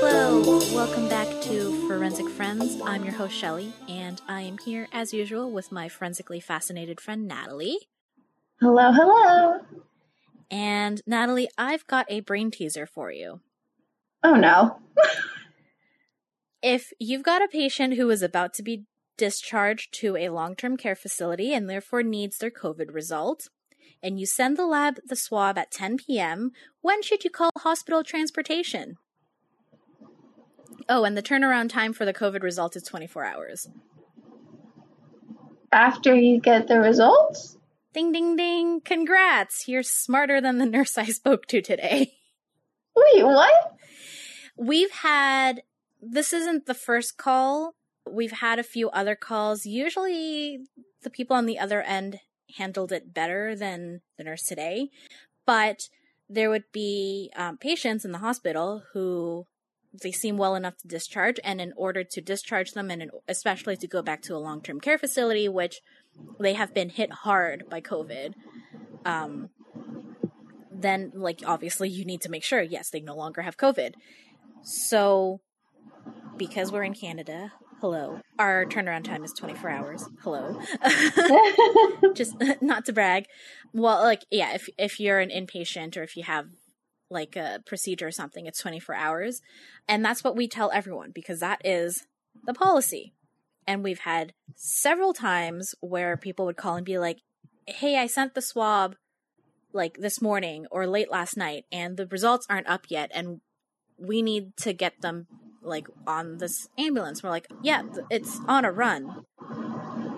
Hello, welcome back to Forensic Friends. I'm your host, Shelley, and I am here as usual with my forensically fascinated friend, Natalie. Hello, hello. And Natalie, I've got a brain teaser for you. Oh no. if you've got a patient who is about to be discharged to a long term care facility and therefore needs their COVID result, and you send the lab the swab at 10 p.m., when should you call hospital transportation? Oh, and the turnaround time for the COVID result is 24 hours. After you get the results? Ding, ding, ding. Congrats. You're smarter than the nurse I spoke to today. Wait, what? We've had, this isn't the first call. We've had a few other calls. Usually the people on the other end handled it better than the nurse today. But there would be um, patients in the hospital who they seem well enough to discharge, and in order to discharge them, and in, especially to go back to a long term care facility, which they have been hit hard by COVID, um, then like obviously you need to make sure yes they no longer have COVID. So because we're in Canada, hello. Our turnaround time is 24 hours. Hello. Just not to brag. Well, like yeah, if if you're an inpatient or if you have like a procedure or something, it's 24 hours. And that's what we tell everyone because that is the policy. And we've had several times where people would call and be like, "Hey, I sent the swab like this morning or late last night and the results aren't up yet and we need to get them like on this ambulance. We're like, yeah, it's on a run.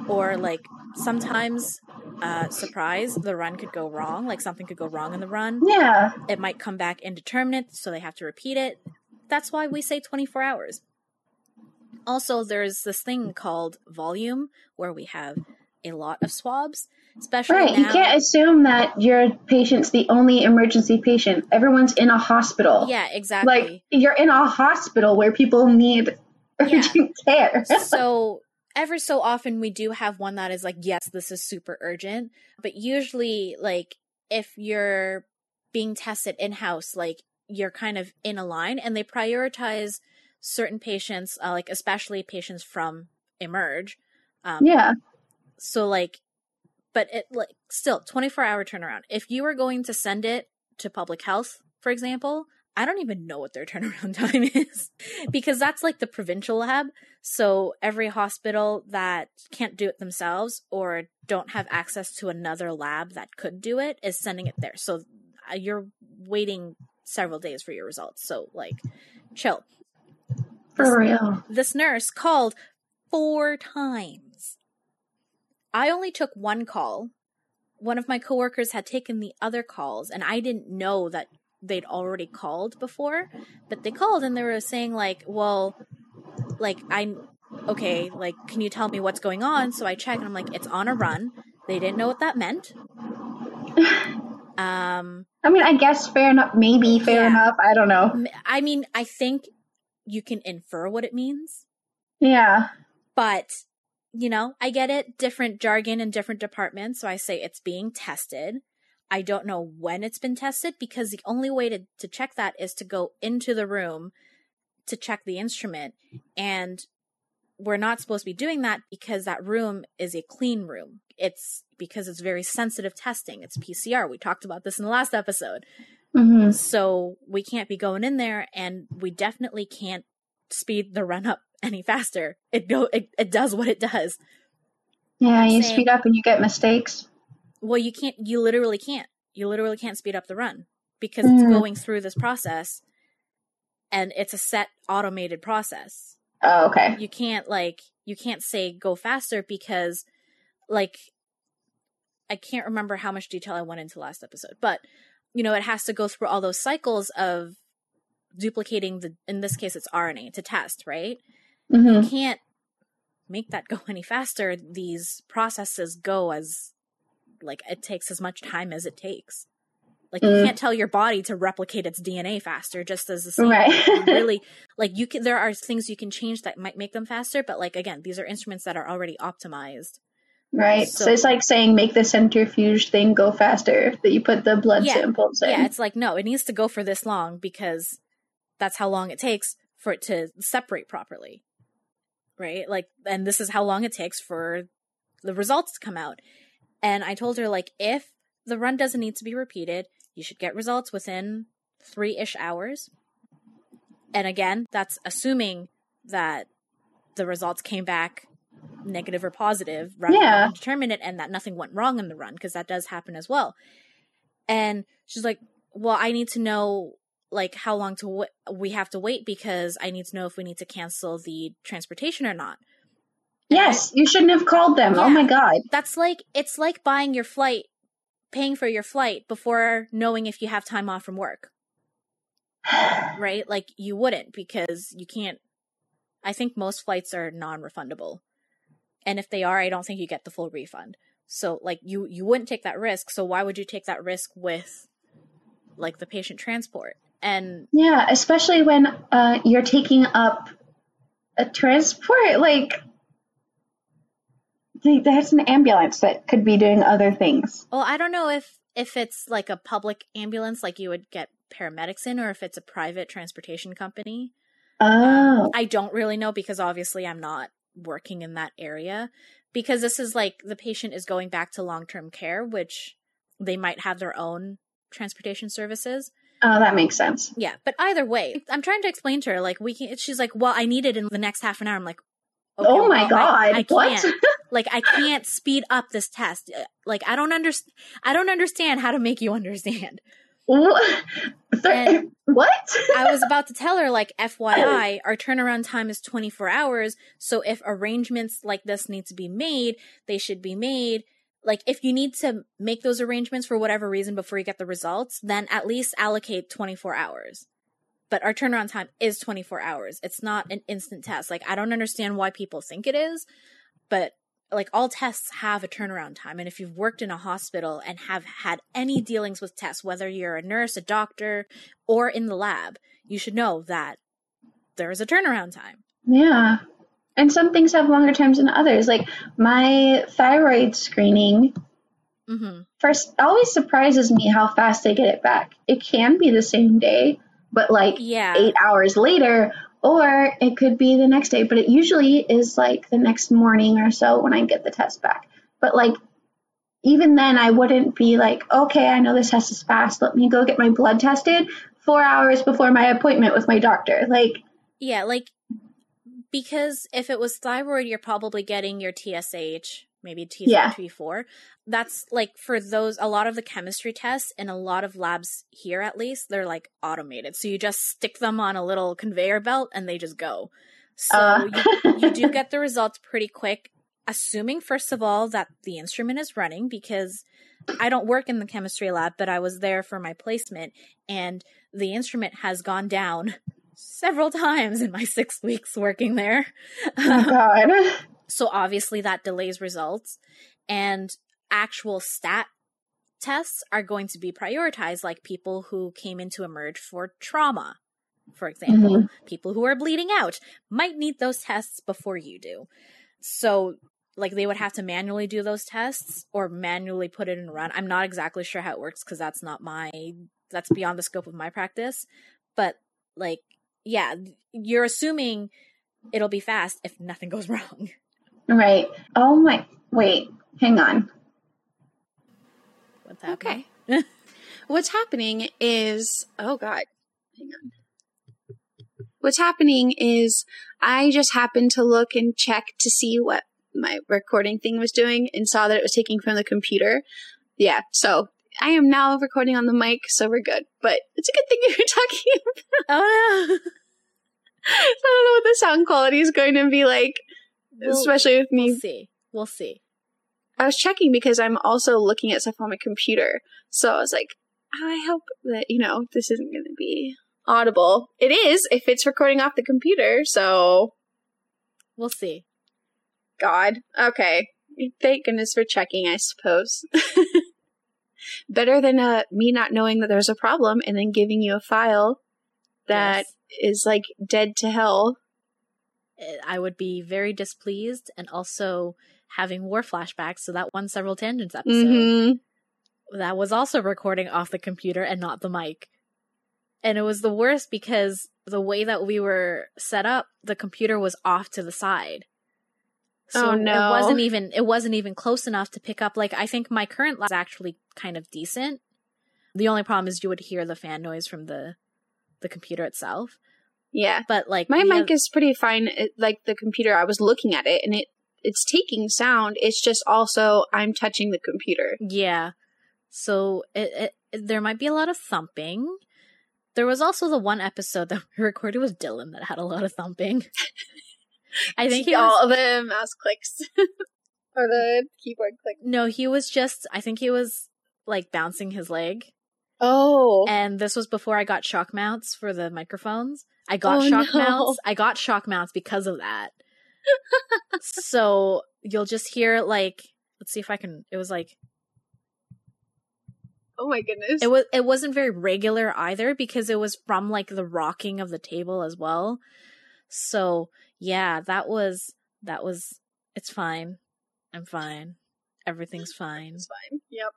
Or like sometimes, uh, surprise, the run could go wrong. Like something could go wrong in the run. Yeah. It might come back indeterminate, so they have to repeat it. That's why we say 24 hours. Also, there's this thing called volume where we have a lot of swabs. Especially right. now, you can't assume that your patient's the only emergency patient. Everyone's in a hospital. Yeah, exactly. Like you're in a hospital where people need urgent yeah. care. so ever so often we do have one that is like, yes, this is super urgent. But usually, like, if you're being tested in house, like, you're kind of in a line and they prioritize certain patients, uh, like, especially patients from Emerge. Um, yeah. So, like, but it like still 24 hour turnaround. If you are going to send it to public health, for example, I don't even know what their turnaround time is because that's like the provincial lab. So every hospital that can't do it themselves or don't have access to another lab that could do it is sending it there. So uh, you're waiting several days for your results. So like chill. For this, real. This nurse called four times I only took one call. One of my coworkers had taken the other calls, and I didn't know that they'd already called before. But they called and they were saying, like, well, like, I'm okay, like, can you tell me what's going on? So I check and I'm like, it's on a run. They didn't know what that meant. Um, I mean, I guess fair enough. Maybe fair yeah. enough. I don't know. I mean, I think you can infer what it means. Yeah. But you know, I get it, different jargon in different departments. So I say it's being tested. I don't know when it's been tested because the only way to, to check that is to go into the room to check the instrument. And we're not supposed to be doing that because that room is a clean room. It's because it's very sensitive testing. It's PCR. We talked about this in the last episode. Mm-hmm. So we can't be going in there and we definitely can't speed the run up any faster. It go it, it does what it does. Yeah, you saying, speed up and you get mistakes. Well, you can't. You literally can't. You literally can't speed up the run because mm. it's going through this process, and it's a set automated process. Oh, okay. You can't like you can't say go faster because, like, I can't remember how much detail I went into last episode, but you know, it has to go through all those cycles of duplicating the in this case it's RNA to test, right? Mm-hmm. You can't make that go any faster. These processes go as like it takes as much time as it takes. Like mm. you can't tell your body to replicate its DNA faster, just as the same. Right. really, like you can. There are things you can change that might make them faster, but like again, these are instruments that are already optimized Right. So, so, it's like saying make the centrifuge thing go faster that you put the blood yeah, samples in. Yeah, it's like no, it needs to go for this long because that's how long it takes for it to separate properly. Right? Like and this is how long it takes for the results to come out. And I told her like if the run doesn't need to be repeated, you should get results within 3ish hours. And again, that's assuming that the results came back negative or positive rather yeah. than determine it and that nothing went wrong in the run because that does happen as well. And she's like, "Well, I need to know like how long to w- we have to wait because I need to know if we need to cancel the transportation or not." Yes, you shouldn't have called them. Oh yeah, oh my god. That's like it's like buying your flight, paying for your flight before knowing if you have time off from work. right? Like you wouldn't because you can't I think most flights are non-refundable. And if they are, I don't think you get the full refund. So like you you wouldn't take that risk. So why would you take that risk with like the patient transport? And Yeah, especially when uh you're taking up a transport like there's an ambulance that could be doing other things. Well, I don't know if if it's like a public ambulance, like you would get paramedics in, or if it's a private transportation company. Oh, um, I don't really know because obviously I'm not working in that area. Because this is like the patient is going back to long term care, which they might have their own transportation services. Oh, that makes sense. Yeah, but either way, I'm trying to explain to her like we can't. She's like, "Well, I need it in the next half an hour." I'm like, okay, "Oh my well, god, I, I what?" like I can't speed up this test. Uh, like I don't understand. I don't understand how to make you understand. What? what? I was about to tell her, like, FYI, our turnaround time is 24 hours. So if arrangements like this need to be made, they should be made. Like, if you need to make those arrangements for whatever reason before you get the results, then at least allocate 24 hours. But our turnaround time is 24 hours. It's not an instant test. Like, I don't understand why people think it is, but like all tests have a turnaround time and if you've worked in a hospital and have had any dealings with tests whether you're a nurse a doctor or in the lab you should know that there is a turnaround time yeah and some things have longer times than others like my thyroid screening mm-hmm. first always surprises me how fast they get it back it can be the same day but like yeah. eight hours later or it could be the next day, but it usually is like the next morning or so when I get the test back. But like even then I wouldn't be like, okay, I know this test is fast. Let me go get my blood tested 4 hours before my appointment with my doctor. Like Yeah, like because if it was thyroid, you're probably getting your TSH, maybe T3, yeah. T4 that's like for those a lot of the chemistry tests in a lot of labs here at least they're like automated so you just stick them on a little conveyor belt and they just go so uh. you, you do get the results pretty quick assuming first of all that the instrument is running because i don't work in the chemistry lab but i was there for my placement and the instrument has gone down several times in my six weeks working there oh God. so obviously that delays results and actual stat tests are going to be prioritized, like people who came into Emerge for trauma, for example. Mm-hmm. People who are bleeding out might need those tests before you do. So, like, they would have to manually do those tests or manually put it in run. I'm not exactly sure how it works because that's not my, that's beyond the scope of my practice. But, like, yeah, you're assuming it'll be fast if nothing goes wrong. Right. Oh my, wait, hang on. What's happening? Okay. What's happening is, oh God, hang on. What's happening is I just happened to look and check to see what my recording thing was doing and saw that it was taking from the computer. Yeah, so I am now recording on the mic, so we're good. But it's a good thing you're talking about. Oh no. I don't know what the sound quality is going to be like, we'll, especially with me. We'll see. We'll see. I was checking because I'm also looking at stuff on my computer. So I was like, I hope that, you know, this isn't going to be audible. It is if it's recording off the computer, so. We'll see. God. Okay. Thank goodness for checking, I suppose. Better than uh, me not knowing that there's a problem and then giving you a file that yes. is like dead to hell. I would be very displeased and also having war flashbacks. So that one several tangents episode Mm-hmm. that was also recording off the computer and not the mic. And it was the worst because the way that we were set up, the computer was off to the side. So Oh, no. it wasn't even it wasn't even close enough to pick up like I think my current lab is actually kind of decent. The only problem is you would hear the fan noise from the the computer itself. Yeah. But like My mic oth- is pretty fine. It, like the computer, I was looking at it and it it's taking sound. It's just also I'm touching the computer. Yeah. So it, it there might be a lot of thumping. There was also the one episode that we recorded with Dylan that had a lot of thumping. I think he was, all the mouse clicks or the keyboard click. no, he was just I think he was like bouncing his leg. Oh, And this was before I got shock mounts for the microphones. I got Oh, shock no. mounts. I got shock mounts because of that. so you'll just hear like let's see if I can it was like oh my goodness! it was it wasn't very regular either because it was from like the rocking of the table as well so yeah that was that was it's fine i'm fine everything's fine It's fine. Yep.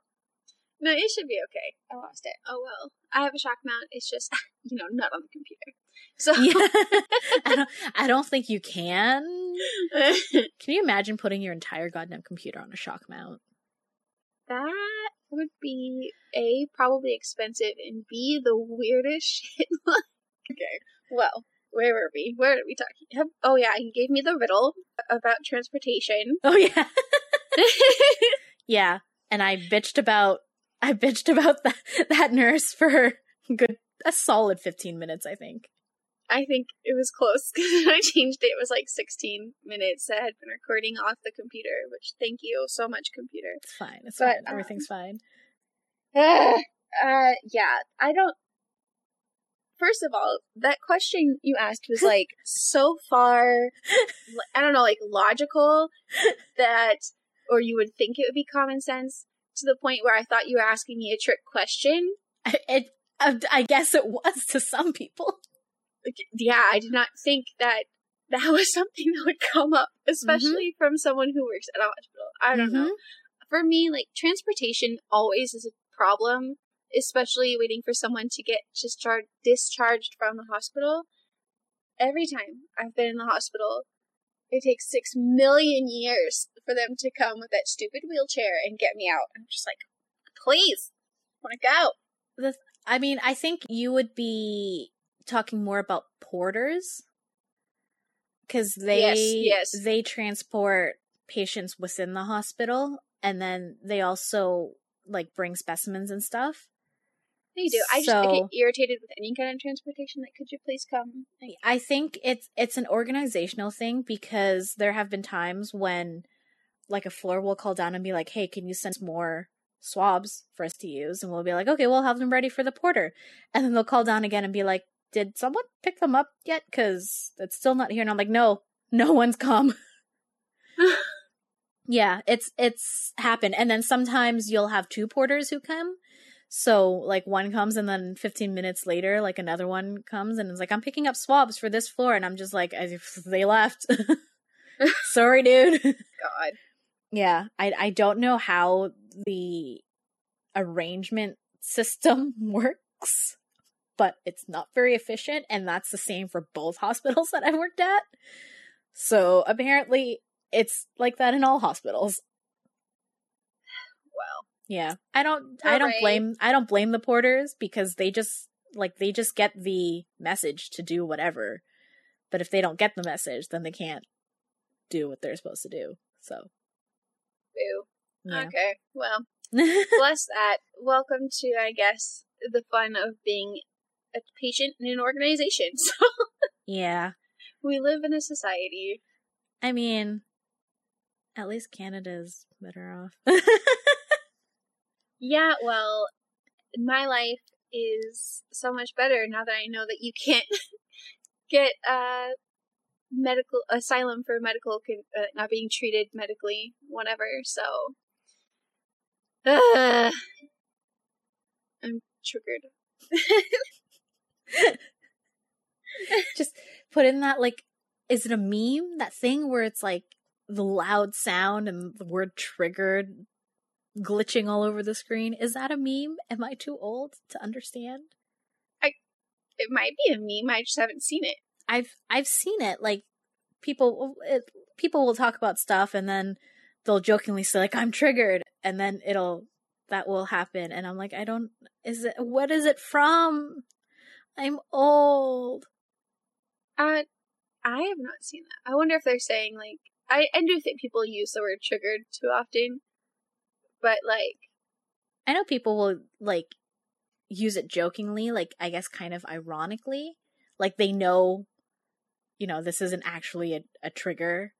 No, it should be okay. I lost it. Oh well. I have a shock mount. It's just you know not on the computer. So yeah I, don't, I don't think you can can you imagine putting your entire goddamn computer on a shock mount that would be a probably expensive and b the weirdest shit. okay. Well, where were we? Where are we talking? Oh yeah, he gave me the riddle about transportation. oh yeah yeah and i bitched about i bitched about that, that nurse for a good a solid 15 minutes i think I think it was close because I changed it. It was like 16 minutes that had been recording off the computer, which thank you so much, computer. It's fine. It's But, fine. um, Everything's fine. uh, yeah, I don't. First of all, that question you asked was like so far, I don't know, like logical that, or you would think it would be common sense to the point where I thought you were asking me a trick question. It, I, I guess it was to some people. Yeah, I did not think that that was something that would come up, mm-hmm. especially from someone who works at a hospital. I don't know. Mm-hmm. For me, like transportation always is a problem, especially waiting for someone to get discharged discharged from the hospital. Every time I've been in the hospital, it takes six million years for them to come with that stupid wheelchair and get me out. I'm just like, please, I want to go. I mean, I think you would be talking more about porters because they Yes, yes. they transport patients within the hospital, and then they also like bring specimens and stuff. They do. I just I get irritated with any kind of transportation. Like, could you please come? I think it's it's an organizational thing because there have been times when like a floor will call down and be like, "Hey, can you send more swabs for us to use?" And we'll be like, "Okay, we'll have them ready for the porter." And then they'll call down again and be like, "Did someone pick them up yet? Because it's still not here." And I'm like, "No, no one's come." yeah, it's it's happened. And then sometimes you'll have two porters who come. So like one comes and then 15 minutes later, like another one comes and it's like, I'm picking up swabs for this floor. And I'm just like, as if they left. Sorry, dude. God. yeah. I, I don't know how the arrangement system works, but it's not very efficient. And that's the same for both hospitals that I've worked at. So apparently it's like that in all hospitals. Yeah. I don't I don't blame I don't blame the porters because they just like they just get the message to do whatever. But if they don't get the message, then they can't do what they're supposed to do. So, boo. yeah. Okay. Well, bless that. Welcome to, I guess, the fun of being a patient in an organization. So yeah. we live in a society. I mean, at least Canada's better off. Yeah, well, my life is so much better now that I know that you can't get uh medical asylum for medical con- uh, not being treated medically, whatever. So, uh, I'm triggered. just put in that like is it a meme that thing where it's like the loud sound and the word triggered glitching all over the screen. Is that a meme? Am I too old to understand? I it might be a meme. I just haven't seen it. I've I've seen it. Like people it, people will talk about stuff and then they'll jokingly say like I'm triggered and then it'll that will happen and I'm like I don't is it what is it from? I'm old. Uh, I have not seen that. I wonder if they're saying like I, I do think people use the word triggered too often, but like I know people will like use it jokingly, like I guess kind of ironically, like they know, you know, this isn't actually a, a trigger.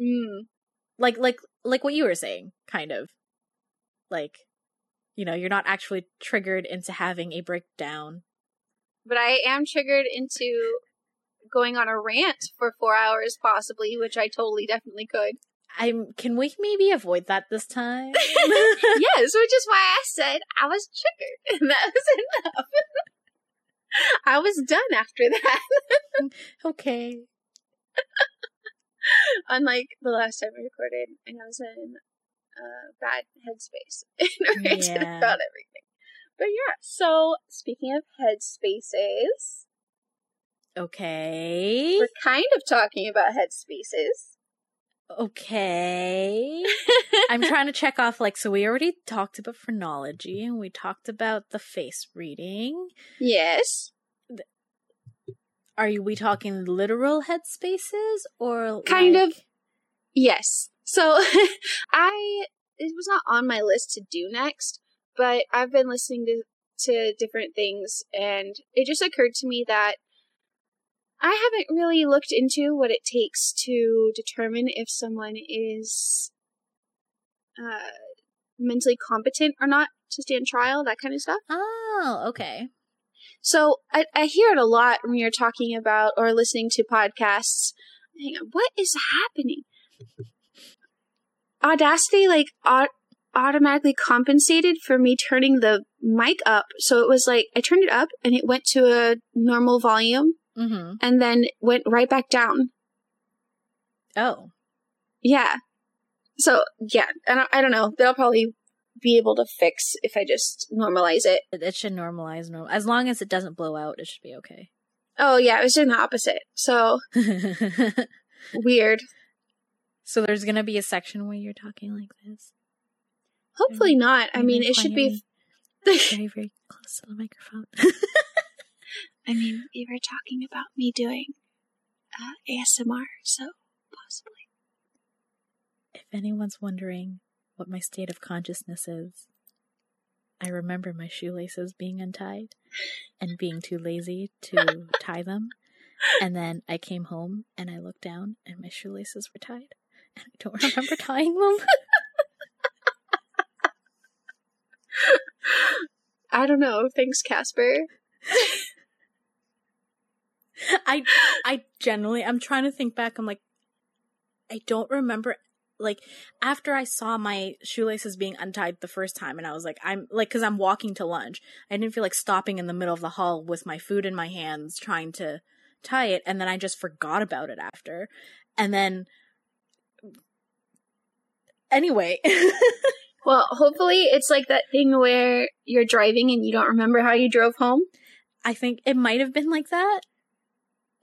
mm, Like like like what you were saying, kind of. Like, you know, you're not actually triggered into having a breakdown. but I am triggered into going on a rant for four hours possibly, which I totally definitely could. I'm can we maybe avoid that this time? yes, which is why I said I was triggered, and that was enough. I was done after that. okay. Unlike the last time we recorded, and I was in a bad headspace and ranted Yeah. about everything. But yeah, so speaking of headspaces, Okay. we're kind of talking about headspaces. Okay. I'm trying to check off like so we already talked about phrenology and we talked about the face reading. yes. Are you we talking literal headspaces or Kind like- of. Yes. So I it was not on my list to do next, but I've been listening to to different things and it just occurred to me that I haven't really looked into what it takes to determine if someone is uh, mentally competent or not to stand trial, that kind of stuff. Oh, okay. So I, I hear it a lot when you're talking about or listening to podcasts. Hang on, what is happening? Audacity like au- automatically compensated for me turning the mic up. So it was like I turned it up and it went to a normal volume Mhm. and then went right back down. Oh. Yeah. So yeah, I don't, I don't know. They'll probably be able to fix if I just normalize it. It, it should normalize normal as long as it doesn't blow out, it should be okay. Oh yeah, I was doing the opposite. So weird. so there's gonna be a section where you're talking like this. Hopefully not. I mean, it should be. very, very close to the microphone. I mean, we were talking about me doing uh, ASMR, so possibly. if anyone's wondering what my state of consciousness is, I remember my shoelaces being untied and being too lazy to tie them. And then I came home and I looked down and my shoelaces were tied. And I don't remember tying them. I don't know. Thanks, Casper. I I generally I'm trying to think back. I'm like I don't remember like after I saw my shoelaces being untied the first time and I was like I'm like cuz I'm walking to lunch. I didn't feel like stopping in the middle of the hall with my food in my hands trying to tie it and then I just forgot about it after. And then anyway, Well, hopefully it's like that thing where you're driving and you don't remember how you drove home. I think it might have been like that.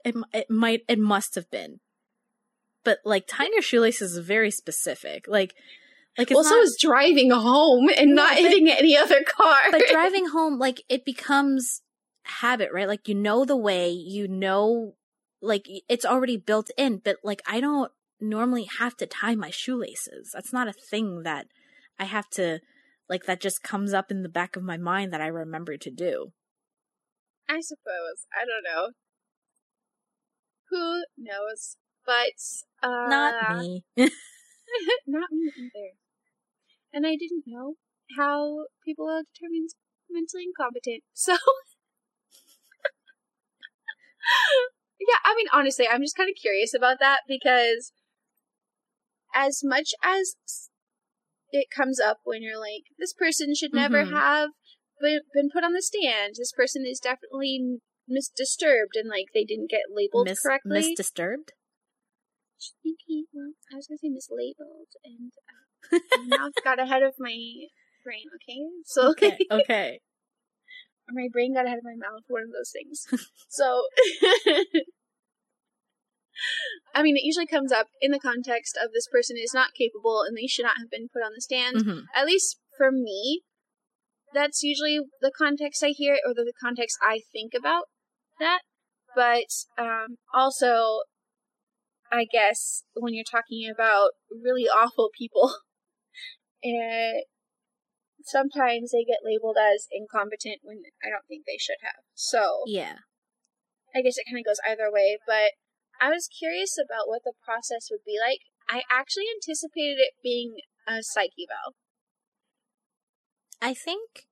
It it might it must have been. But like tying your shoelaces is very specific. Like like it's well, not, is driving home and No, not but- hitting any other car. but driving home like it becomes habit, right? Like you know the way, you know like it's already built in, but like I don't normally have to tie my shoelaces. That's not a thing that I have to like that just comes up in the back of my mind that I remember to do. I suppose. I don't know. Who knows? But uh, Not me. not me either. And I didn't know how people are determined mentally incompetent. So Yeah, I mean honestly, I'm just kind of curious about that because as much as it comes up when you're like this person should never Mhm. have been put on the stand. This person is definitely misdisturbed and like they didn't get labeled Miss correctly. misdisturbed? Sneaky. Well, I was gonna say mislabeled, and uh, my mouth got ahead of my brain. Okay, so Okay. Okay. or my brain got ahead of my mouth. One of those things. so, I mean, it usually comes up in the context of this person is not capable and they should not have been put on the stand. Mhm. At least for me, that's usually the context I hear or the context I think about that. But um, also, I guess when you're talking about really awful people, eh, sometimes they get labeled as incompetent when I don't think they should have. So Yeah. I guess it kind of goes either way. But I was curious about what the process would be like. I actually anticipated it being a psych eval. I think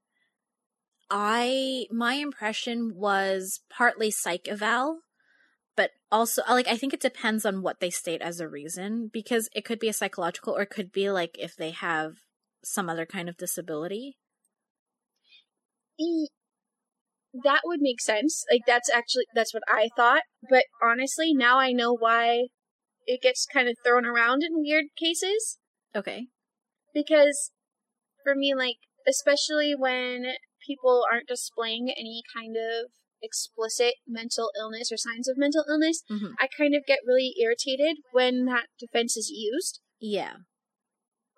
I my impression was partly psych eval, but also uh, like I think it depends on what they state as a reason because it could be a psychological or it could be like if they have some other kind of disability. E- that would make sense. Like that's actually that's what I thought. But honestly, now I know why it gets kind of thrown around in weird cases Okay. because for me like especially when people aren't displaying any kind of explicit mental illness or signs of mental illness, Mhm. I kind of get really irritated when that defense is used. Yeah.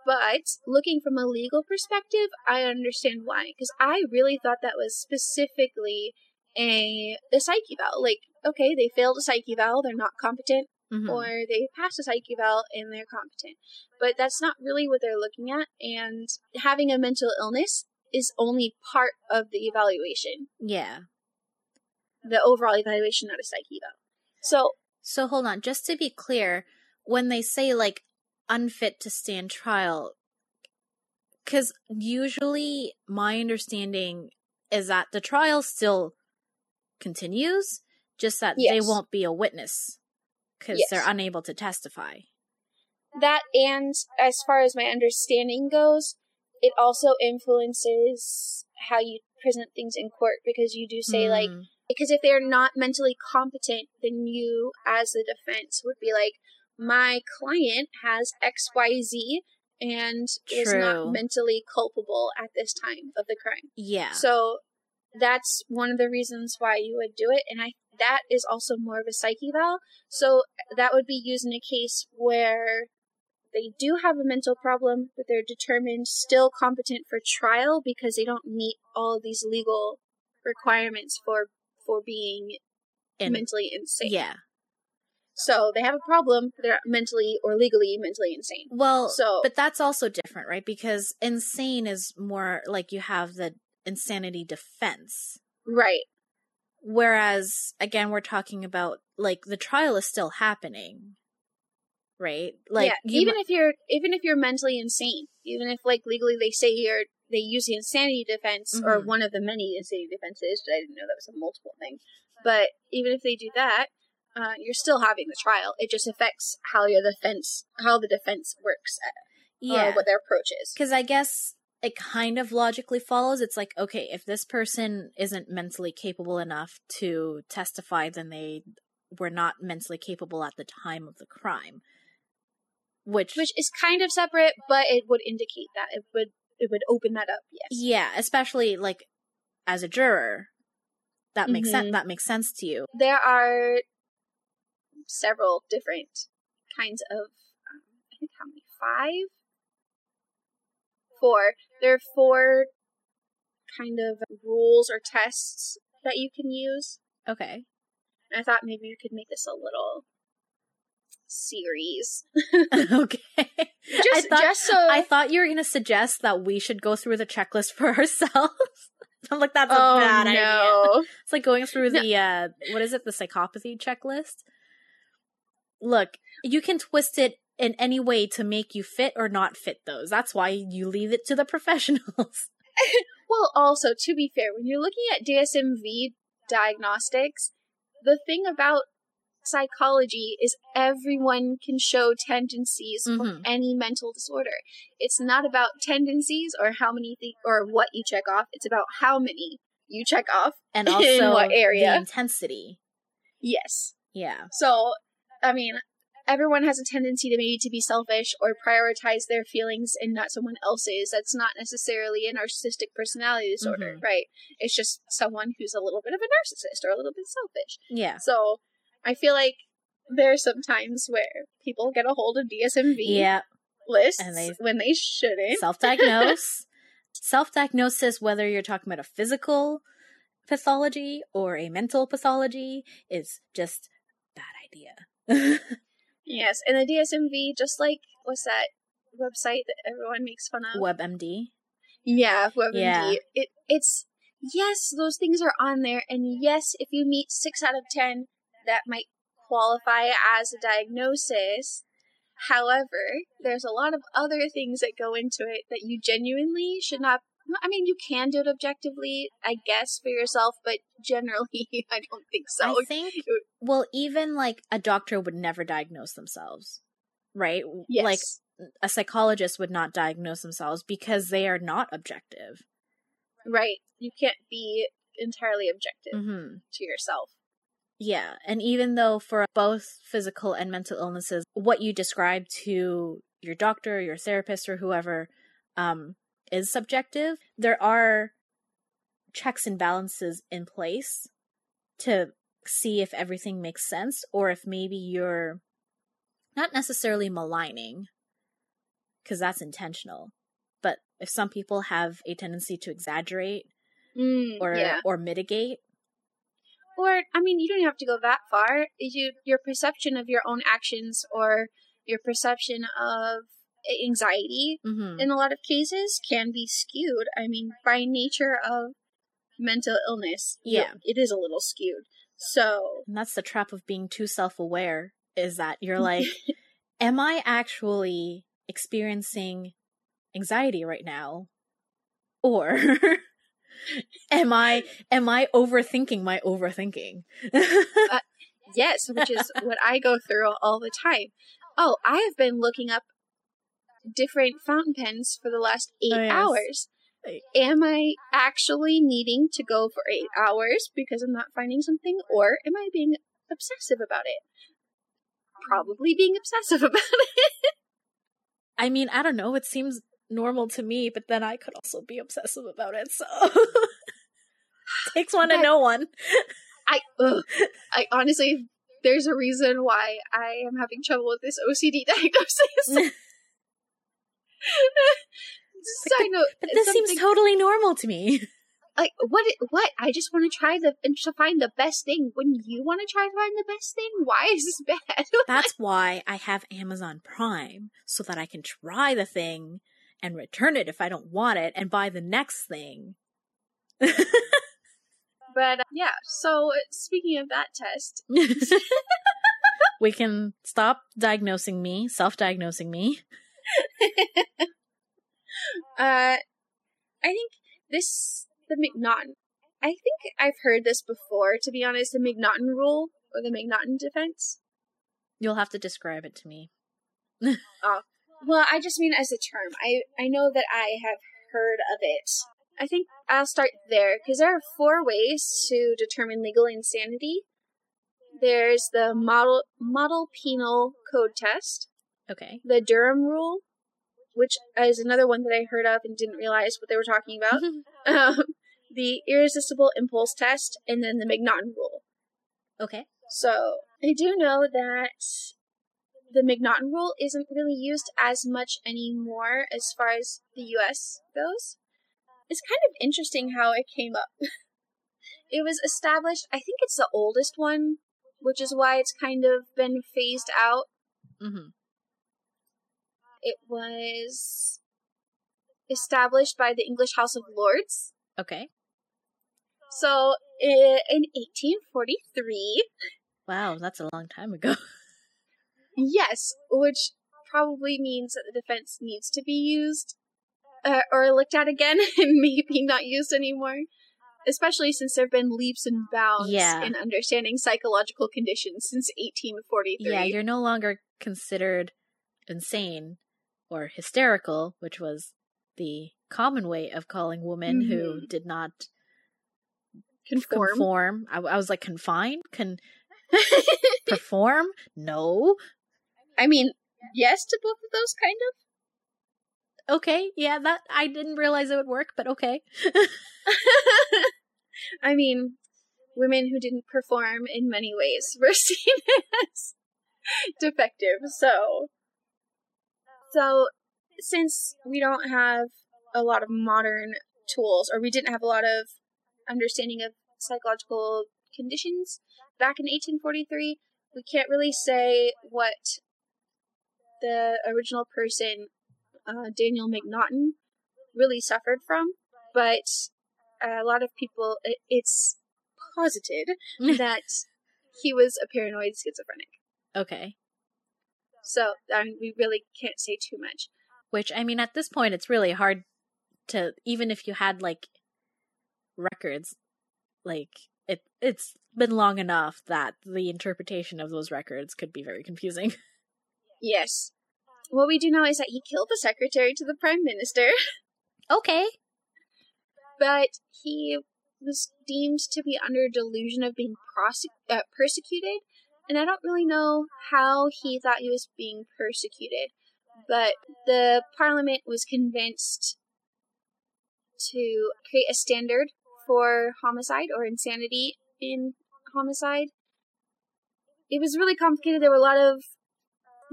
But looking from a legal perspective, I understand why. Because I really thought that was specifically a a psych eval. Like, okay, they failed a psych eval, they're not competent, Mhm. or they passed a psych eval and they're competent. But that's not really what they're looking at. And having a mental illness is only part of the evaluation, yeah. the overall evaluation, not a psych eval. So So hold on, just to be clear, when they say like unfit to stand trial, because usually my understanding is that the trial still continues, just that they won't be a witness because Yes. they're unable to testify. that and as far as my understanding goes it also influences how you present things in court because you do say like Mm, because if they're not mentally competent then you as the defense would be like my client has xyz and is not mentally culpable at this time of the crime. Yeah, so that's one of the reasons why you would do it and i that is also more of a psyche eval so that would be used in a case where they do have a mental problem but they're determined still competent for trial because they don't meet all these legal requirements for for being And- mentally insane yeah. so they have a problem they're mentally or legally mentally insane Well, So- but that's also different, right? Because insane is more like you have the insanity defense. right Whereas, again, we're talking about like the trial is still happening, right? Like, yeah, even mi- if you're even if you're mentally insane, even if like legally they say you're they use the insanity defense or Mhm. one of the many insanity defenses. I didn't know that was a multiple thing, but even if they do that, uh, you're still having the trial. It just affects how your defense how the defense works, uh, yeah, what their approach is. because I guess it kind of logically follows. It's like, okay, if this person isn't mentally capable enough to testify, then they were not mentally capable at the time of the crime. Which, Which is kind of separate, but it would indicate that it would it would open that up. Yes. yeah, especially like as a juror, that makes sense. Mhm. That makes sense to you. there are several different kinds of um, i think how many five four there are four kind of rules or tests that you can use Okay. and i thought maybe we could make this a little series okay. just thought- just so I thought you were going to suggest that we should go through the checklist for ourselves. I'm like, that's a oh bad idea. no It's like going through No. the, uh, what is it, the psychopathy checklist? Look, you can twist it in any way to make you fit or not fit those. That's why you leave it to the professionals. Well, also, to be fair, when you're looking at DSMV diagnostics, the thing about psychology is everyone can show tendencies for Mhm. any mental disorder. It's not about tendencies or how many th- or what you check off. It's about how many you check off. And In also what area? the intensity. Yes. Yeah. So, I mean, everyone has a tendency to maybe to be selfish or prioritize their feelings and not someone else's. That's not necessarily a narcissistic personality disorder, Mhm. right? It's just someone who's a little bit of a narcissist or a little bit selfish. Yeah. So I feel like there are some times where people get a hold of DSMV Yeah. lists they- when they shouldn't. Self diagnose. Self diagnosis, whether you're talking about a physical pathology or a mental pathology, is just bad idea. yes, and the DSMV, just like what's that website that everyone makes fun of? WebMD. Yeah, WebMD. Yeah. It it's yes, those things are on there, and yes, if you meet six out of ten, that might qualify as a diagnosis. However, there's a lot of other things that go into it that you genuinely should not. I mean, you can do it objectively, I guess, for yourself, but generally, I don't think so. I think, well, even like a doctor would never diagnose themselves, right? yes. Like a psychologist would not diagnose themselves because they are not objective. right. You can't be entirely objective hmm to yourself. Yeah. And even though for both physical and mental illnesses, what you describe to your doctor, your therapist, or whoever um, is subjective, there are checks and balances in place to see if everything makes sense or if maybe you're not necessarily maligning, because that's intentional. But if some people have a tendency to exaggerate Mm, or yeah. or mitigate, or I mean, you don't have to go that far. You, your perception of your own actions or your perception of anxiety, hmm in a lot of cases, can be skewed. I mean, by nature of mental illness, Yeah. it is a little skewed. So, And that's the trap of being too self aware is that you're like, am I actually experiencing anxiety right now? Or am I am I overthinking my overthinking? Uh, yes, which is what I go through all the time. Oh, I have been looking up different fountain pens for the last eight Oh, yes. hours. Am I actually needing to go for eight hours because I'm not finding something, or am I being obsessive about it? Probably being obsessive about it. I mean, I don't know, it seems normal to me, but then I could also be obsessive about it, so takes one to But- know one. I, ugh, I honestly, there's a reason why I am having trouble with this OCD diagnosis. Side note, But this seems totally normal to me. like what? What? I just want to try the and to find the best thing. When you want to try to find the best thing, why is this bad? That's why I have Amazon Prime so that I can try the thing and return it if I don't want it and buy the next thing. but uh, yeah. So speaking of that test, we can stop diagnosing me, self-diagnosing me. uh, I think this the M'Naghten. I think I've heard this before. To be honest, the M'Naghten rule or the M'Naghten defense. You'll have to describe it to me. Well, I just mean as a term. I I know that I have heard of it. I think I'll start there because there are four ways to determine legal insanity. There's the model model penal code test, Okay. the Durham rule, which is another one that I heard of and didn't realize what they were talking about. um, the irresistible impulse test, and then the M'Naghten rule. okay. So I do know that the M'Naghten rule isn't really used as much anymore as far as the US goes. It's kind of interesting how it came up. it was established, I think it's the oldest one, which is why it's kind of been phased out. hmm It was established by the English House of Lords. Okay. So in 1843, Wow, that's a long time ago. Yes, which probably means that the defense needs to be used uh, or looked at again and maybe not used anymore. Especially since there have been leaps and bounds Yeah. in understanding psychological conditions since 1843. yeah, you're no longer considered insane or hysterical, which was the common way of calling women who Mhm. did not conform. conform. I, I was like, confine? Can perform? No. I mean, yes to both of those, kind of. Okay, yeah, that I didn't realize it would work, but okay. I mean, women who didn't perform in many ways were seen as defective. So, so since we don't have a lot of modern tools, or we didn't have a lot of understanding of psychological conditions back in 1843, we can't really say what the original person, uh, Daniel McNaughton, really suffered from, but a lot of people, it, it's posited that he was a paranoid schizophrenic. Okay. So I mean, we really can't say too much. Which I mean, at this point, it's really hard to even if you had like records, like it it's been long enough that the interpretation of those records could be very confusing. Yes. What we do know is that he killed the secretary to the prime minister, Okay. but he was deemed to be under delusion of being prosec- uh, persecuted, and I don't really know how he thought he was being persecuted. But the parliament was convinced to create a standard for homicide or insanity in homicide. It was really complicated. There were a lot of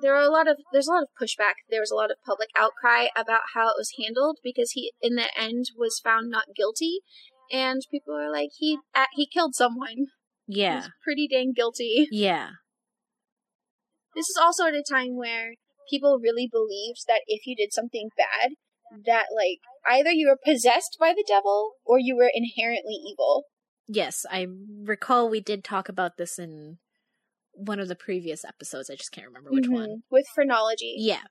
there were a lot of there's a lot of pushback. There was a lot of public outcry about how it was handled because he in the end was found not guilty, and people are like he uh, he killed someone. Yeah. was pretty dang guilty. Yeah. This is also at a time where people really believed that if you did something bad, that like either you were possessed by the devil or you were inherently evil. Yes, I recall we did talk about this in one of the previous episodes. I just can't remember which one. Mhm. With phrenology. Yeah.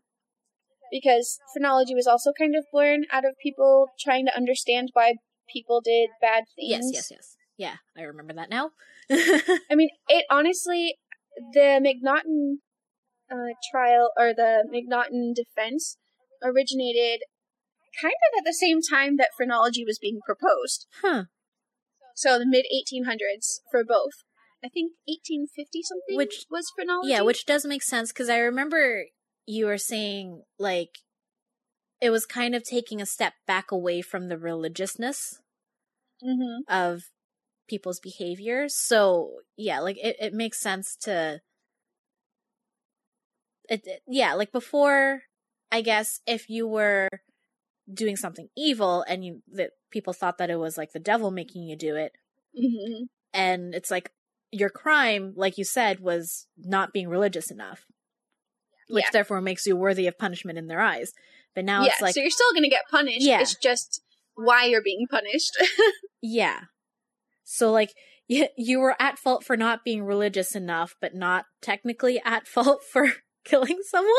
because phrenology was also kind of born out of people trying to understand why people did bad things. Yes, yes, yes. Yeah, I remember that now. I mean, it honestly, the McNaughton uh, trial or the McNaughton defense originated kind of at the same time that phrenology was being proposed. huh. So the mid 1800s for both. I think 1850 something Which- was phrenology. Yeah, which does make sense because I remember you were saying like it was kind of taking a step back away from the religiousness hmm of people's behavior. So yeah, like it, it makes sense to it, it yeah, like before I guess if you were doing something evil and you that people thought that it was like the devil making you do it hmm and it's like your crime like you said was not being religious enough which Yeah. therefore makes you worthy of punishment in their eyes but now yeah, it's like so you're still going to get punished. Yeah. It's just why you're being punished. yeah so like you, you were at fault for not being religious enough but not technically at fault for killing someone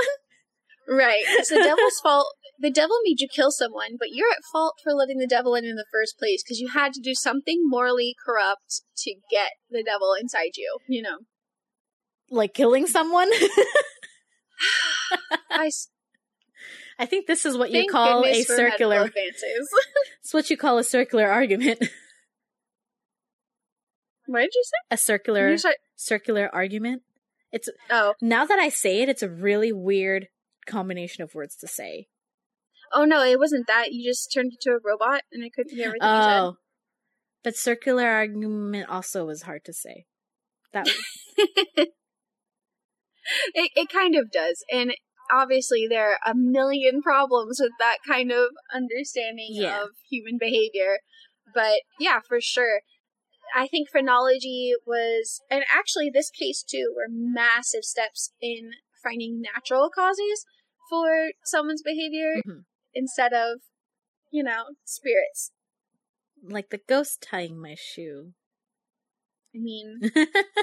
Right. It's the devil's fault. The devil made you kill someone, but you're at fault for letting the devil in in the first place because you had to do something morally corrupt to get the devil inside you. You know. like killing someone I s- i think this is what you call a circular advances. it's what you call a circular argument what did you say? a circular circular argument it's oh, now that i say it it's a really weird combination of words to say oh no, it wasn't that. You just turned into a robot, and I couldn't hear everything Oh, but circular argument also was hard to say. That you it it kind of does, and obviously there are a million problems with that kind of understanding Yeah. of human behavior. But yeah, for sure. I think phrenology was, and actually this case too, were massive steps in finding natural causes for someone's behavior Mhm. instead of, you know, spirits. like the ghost tying my shoe. I mean,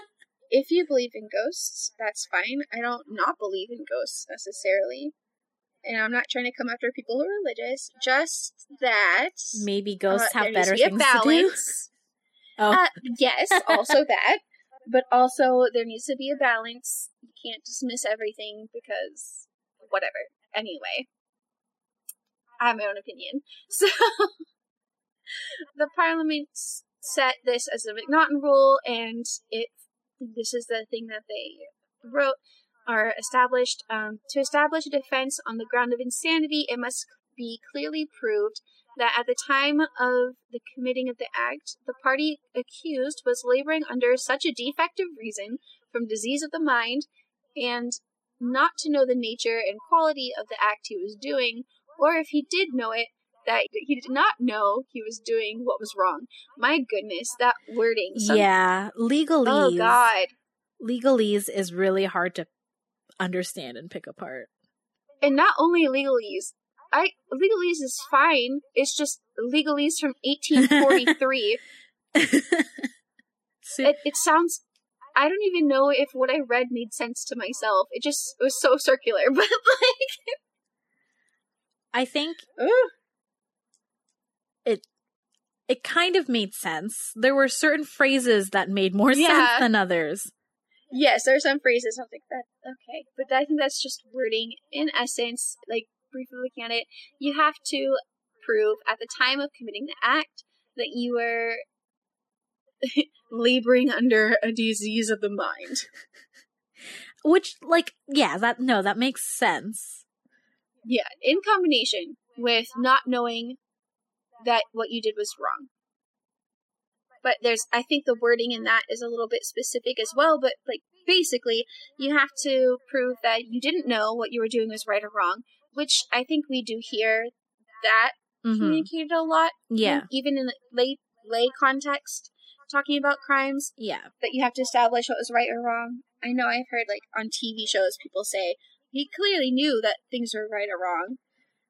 if you believe in ghosts, that's fine. I don't not believe in ghosts necessarily. And I'm not trying to come after people who are religious. Just that Maybe ghosts uh, have better be things to do. Oh, Uh, yes, also that. But also there needs to be a balance. You can't dismiss everything because whatever. Anyway. I have my own opinion. So the parliament set this as a McNaughton rule and it this is the thing that they wrote. are established. Um, to establish a defense on the ground of insanity, it must be clearly proved that at the time of the committing of the act, the party accused was laboring under such a defect of reason from disease of the mind and not to know the nature and quality of the act he was doing, or if he did know it, that he did not know he was doing what was wrong. My goodness, that wording. Some, yeah, legalese. Oh God, legalese is really hard to understand and pick apart. And not only legalese, I legalese is fine. It's just legalese from 1843. so, it, it sounds. I don't even know if what I read made sense to myself. It just it was so circular, but like. I think Ugh. it it kind of made sense. There were certain phrases that made more yeah. sense than others. Yes, there are some phrases I think that okay, but I think that's just wording. In essence, like briefly looking at it, you have to prove at the time of committing the act that you were laboring under a disease of the mind. Which, like, yeah, that no, that makes sense. Yeah, in combination with not knowing that what you did was wrong. But there's, I think the wording in that is a little bit specific as well, but like, basically, you have to prove that you didn't know what you were doing was right or wrong, which I think we do hear that mm-hmm. communicated a lot. Yeah. Even in the lay lay context, talking about crimes. Yeah. That you have to establish what was right or wrong. I know I've heard like on TV shows people say he clearly knew that things were right or wrong.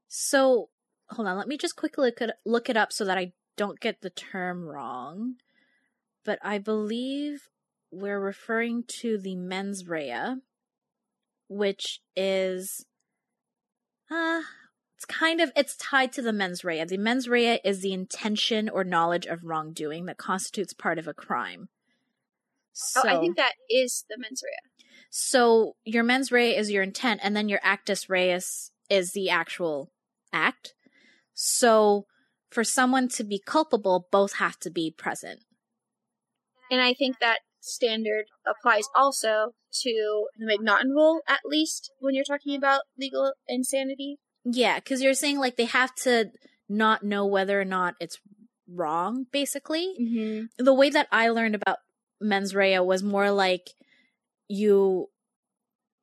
So hold on, let me just quickly look it, look it up so that I don't get the term wrong. But I believe we're referring to the mens rea, which is uh, it's kind of it's tied to the mens rea. The mens rea is the intention or knowledge of wrongdoing that constitutes part of a crime. So, oh, I think that is the mens rea. So your mens rea is your intent, and then your actus reus is the actual act. So for someone to be culpable, both have to be present. And I think that standard applies also to the McNaughton rule, at least when you're talking about legal insanity. Yeah, because you're saying like they have to not know whether or not it's wrong, basically. Mm-hmm. The way that I learned about mens rea was more like you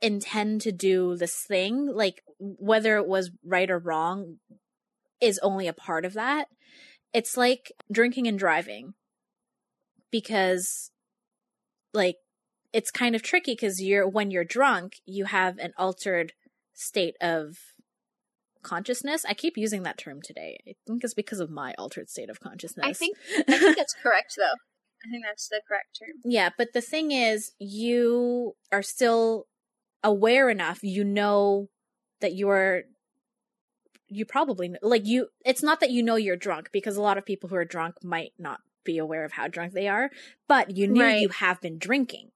intend to do this thing, like whether it was right or wrong is only a part of that. It's like drinking and driving because like it's kind of tricky because you're when you're drunk you have an altered state of consciousness. I keep using that term today. I think it's because of my altered state of consciousness. I think i think that's correct though. I think that's the correct term. Yeah but the thing is you are still aware enough you know that you're you probably like you it's not that you know you're drunk because a lot of people who are drunk might not be aware of how drunk they are, but you knew right. you have been drinking.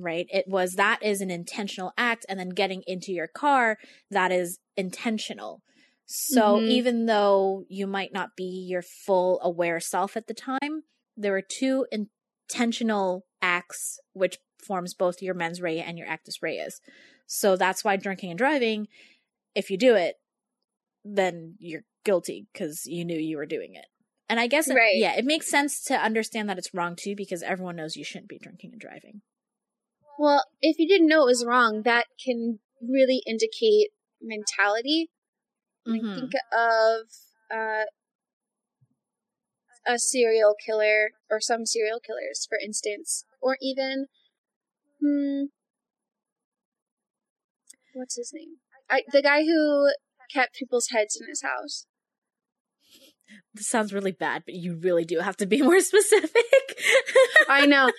Right? It was that is an intentional act, and then getting into your car, that is intentional. So mm-hmm. even though you might not be your full aware self at the time, there are two intentional acts which forms both your mens rea and your actus reus. So that's why drinking and driving, if you do it, then you're guilty because you knew you were doing it. And I guess, it, right. yeah, it makes sense to understand that it's wrong too because everyone knows you shouldn't be drinking and driving. Well, if you didn't know it was wrong, that can really indicate mentality. Mm-hmm. think of uh, a serial killer or some serial killers, for instance, or even, hmm, what's his name? I, the guy who kept people's heads in his house this sounds really bad, but you really do have to be more specific. I know.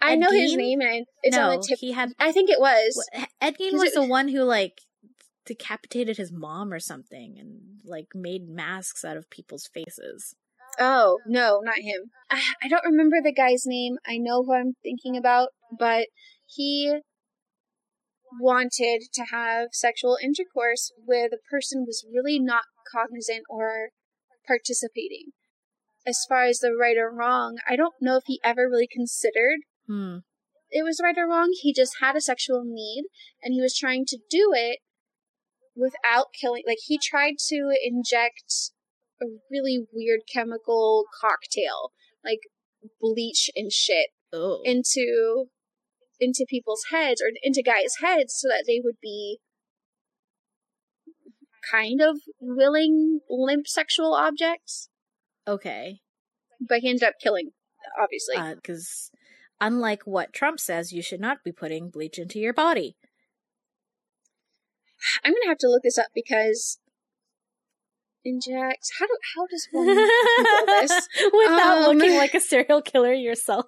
I Ed know Gein? his name, and it's no, on the tip. He had. I think it was Ed Gein was it, the one who like decapitated his mom or something, and like made masks out of people's faces. Oh no, not him. I, I don't remember the guy's name. I know who I'm thinking about, but he wanted to have sexual intercourse where the person was really not cognizant or participating. As far as the right or wrong, I don't know if he ever really considered hmm. it was right or wrong. He just had a sexual need and he was trying to do it without killing. Like, he tried to inject a really weird chemical cocktail, like bleach and shit, Oh. into into people's heads or into guys' heads so that they would be kind of willing limp sexual objects. Okay. But he ended up killing, obviously. Because unlike what Trump says, you should not be putting bleach into your body. I'm gonna have to look this up because inject. How do how does one Google this? Without Um, looking like a serial killer yourself.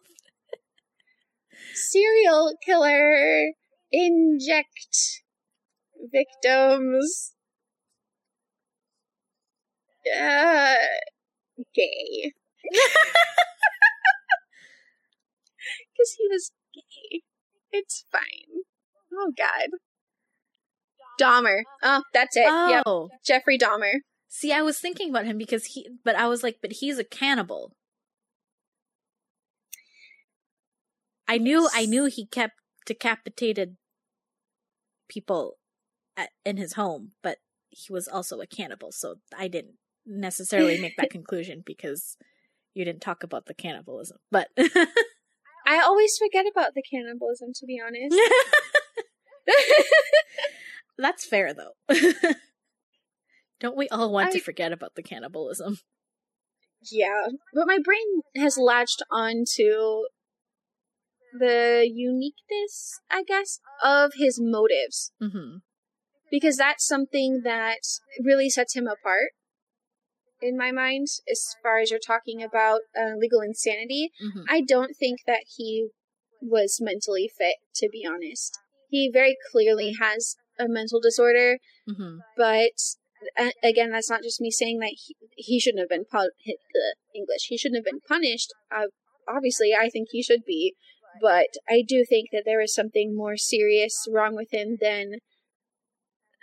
Serial killer inject victims. Uh, gay. Because he was gay. It's fine. Oh God. Dahmer. Oh, that's it. Yep. Oh. Jeffrey Dahmer. See, I was thinking about him because he, but I was like, but he's a cannibal. I knew, I knew he kept decapitated people at, in his home, but he was also a cannibal, so I didn't necessarily make that conclusion because you didn't talk about the cannibalism. But I always forget about the cannibalism, to be honest. that's fair though. Don't we all want to forget about the cannibalism? Yeah, but my brain has latched onto the uniqueness, I guess, of his motives hmm because that's something that really sets him apart in my mind as far as you're talking about uh, legal insanity. hmm I don't think that he was mentally fit, to be honest. He very clearly has a mental disorder, hmm but uh, again, that's not just me saying that he, he shouldn't have been pu- hit the English. He shouldn't have been punished. Uh, obviously, I think he should be, but I do think that there is something more serious wrong with him than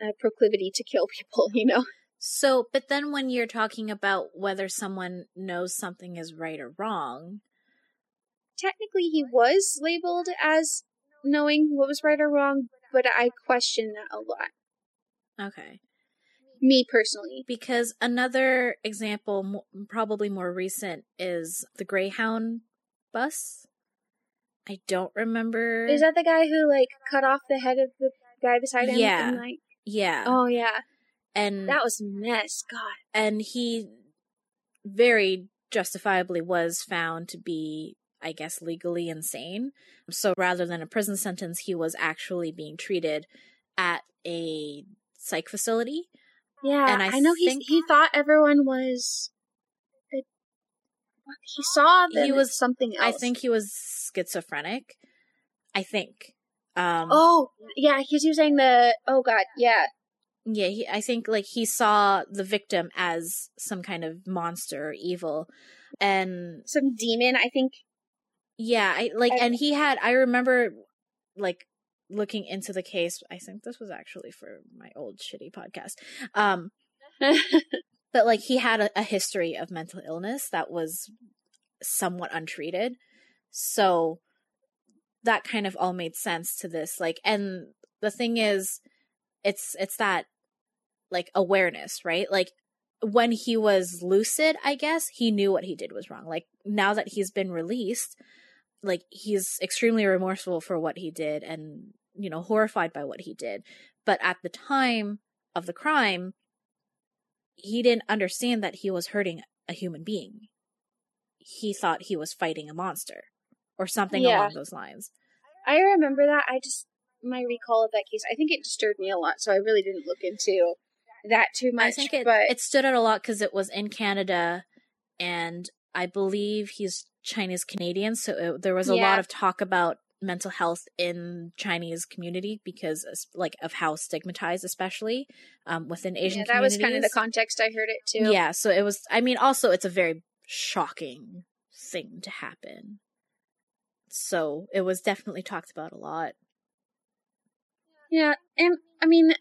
a proclivity to kill people. You know? So, but then when you're talking about whether someone knows something is right or wrong, Technically, he was labeled as knowing what was right or wrong, but I question that a lot. okay. Me personally. Because another example, probably more recent, is the Greyhound bus. I don't remember. Is that the guy who like cut off the head of the guy beside him? Yeah. And, like, yeah, oh yeah, and that was a mess. God. and he very justifiably was found to be, I guess, legally insane. So rather than a prison sentence, he was actually being treated at a psych facility. Yeah, And I I, know he he thought everyone was. It, he saw that He was- something else. I think he was schizophrenic. I think. Um, Oh yeah, he's using the. Oh god, yeah. Yeah, he, I think like he saw the victim as some kind of monster or evil, and Some demon. I think. yeah, I like, I- and he had. I remember like looking into the case. I think this was actually for my old shitty podcast. Um, but like he had a, a history of mental illness that was somewhat untreated, so that kind of all made sense to this. Like, and the thing is, it's it's that like awareness, right? Like when he was lucid, I guess he knew what he did was wrong. Like now that he's been released, like he's extremely remorseful for what he did and you know horrified by what he did. But at the time of the crime, he didn't understand that he was hurting a human being. He thought he was fighting a monster or something Yeah. along those lines. I remember that. I just my recall of that case. I think it disturbed me a lot, so I really didn't look into that too much. I think it but it stood out a lot because it was in Canada, and I believe he's Chinese Canadian, so it, there was a Yeah. lot of talk about mental health in Chinese community because like of how stigmatized, especially um, within Asian yeah, that was kind of the context I heard it too. Yeah, so it was. I mean, also it's a very shocking thing to happen. So it was definitely talked about a lot. Yeah, and I mean,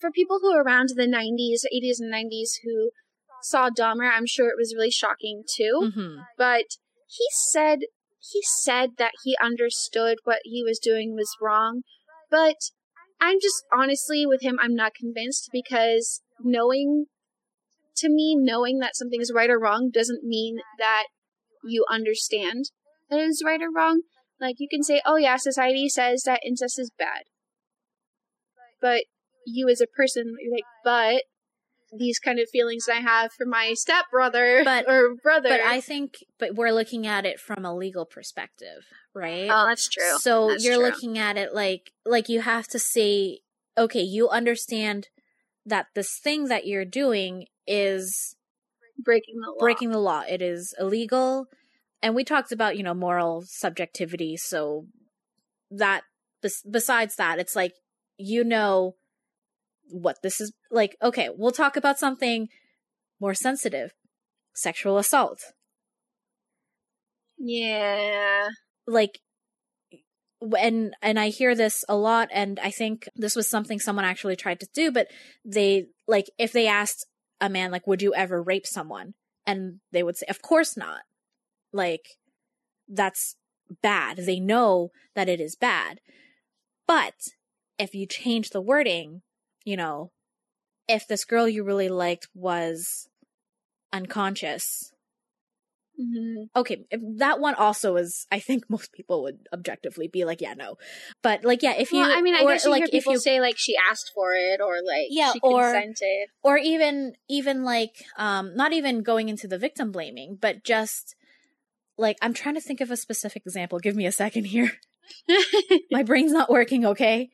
for people who are around the 90s, 80s, and 90s who saw Dahmer, I'm sure it was really shocking too. hmm But he said he said that he understood what he was doing was wrong, but I'm just honestly with him, I'm not convinced because knowing, to me, knowing that something is right or wrong doesn't mean that you understand that it is right or wrong. Like you can say, oh yeah, society says that incest is bad. But you as a person, you're like, but these kind of feelings I have for my stepbrother But- or brother. But I think, but we're looking at it from a legal perspective, right? oh, that's true. So That's you're true. looking at it like, like you have to say, okay, you understand that this thing that you're doing is breaking the law. breaking the law. It is illegal. And we talked about, you know, moral subjectivity. So that, bes- besides that, it's like, you know what this is like. Okay, we'll talk about something more sensitive sexual assault. Yeah. Like, and and I hear this a lot, and I think this was something someone actually tried to do, but they like if they asked a man like, "Would you ever rape someone?" and they would say, "Of course not." Like, that's bad. They know that it is bad, but if you change the wording, you know, if this girl you really liked was unconscious. Hmm okay if- that one also is i think most people would objectively be like yeah no. But like yeah if you well, I mean, I or, guess you like hear if people you say like she asked for it or like Yeah, she or- consented. or even even like um not even going into the victim blaming but just like i'm trying to think of a specific example. Give me a second here. My brain's not working okay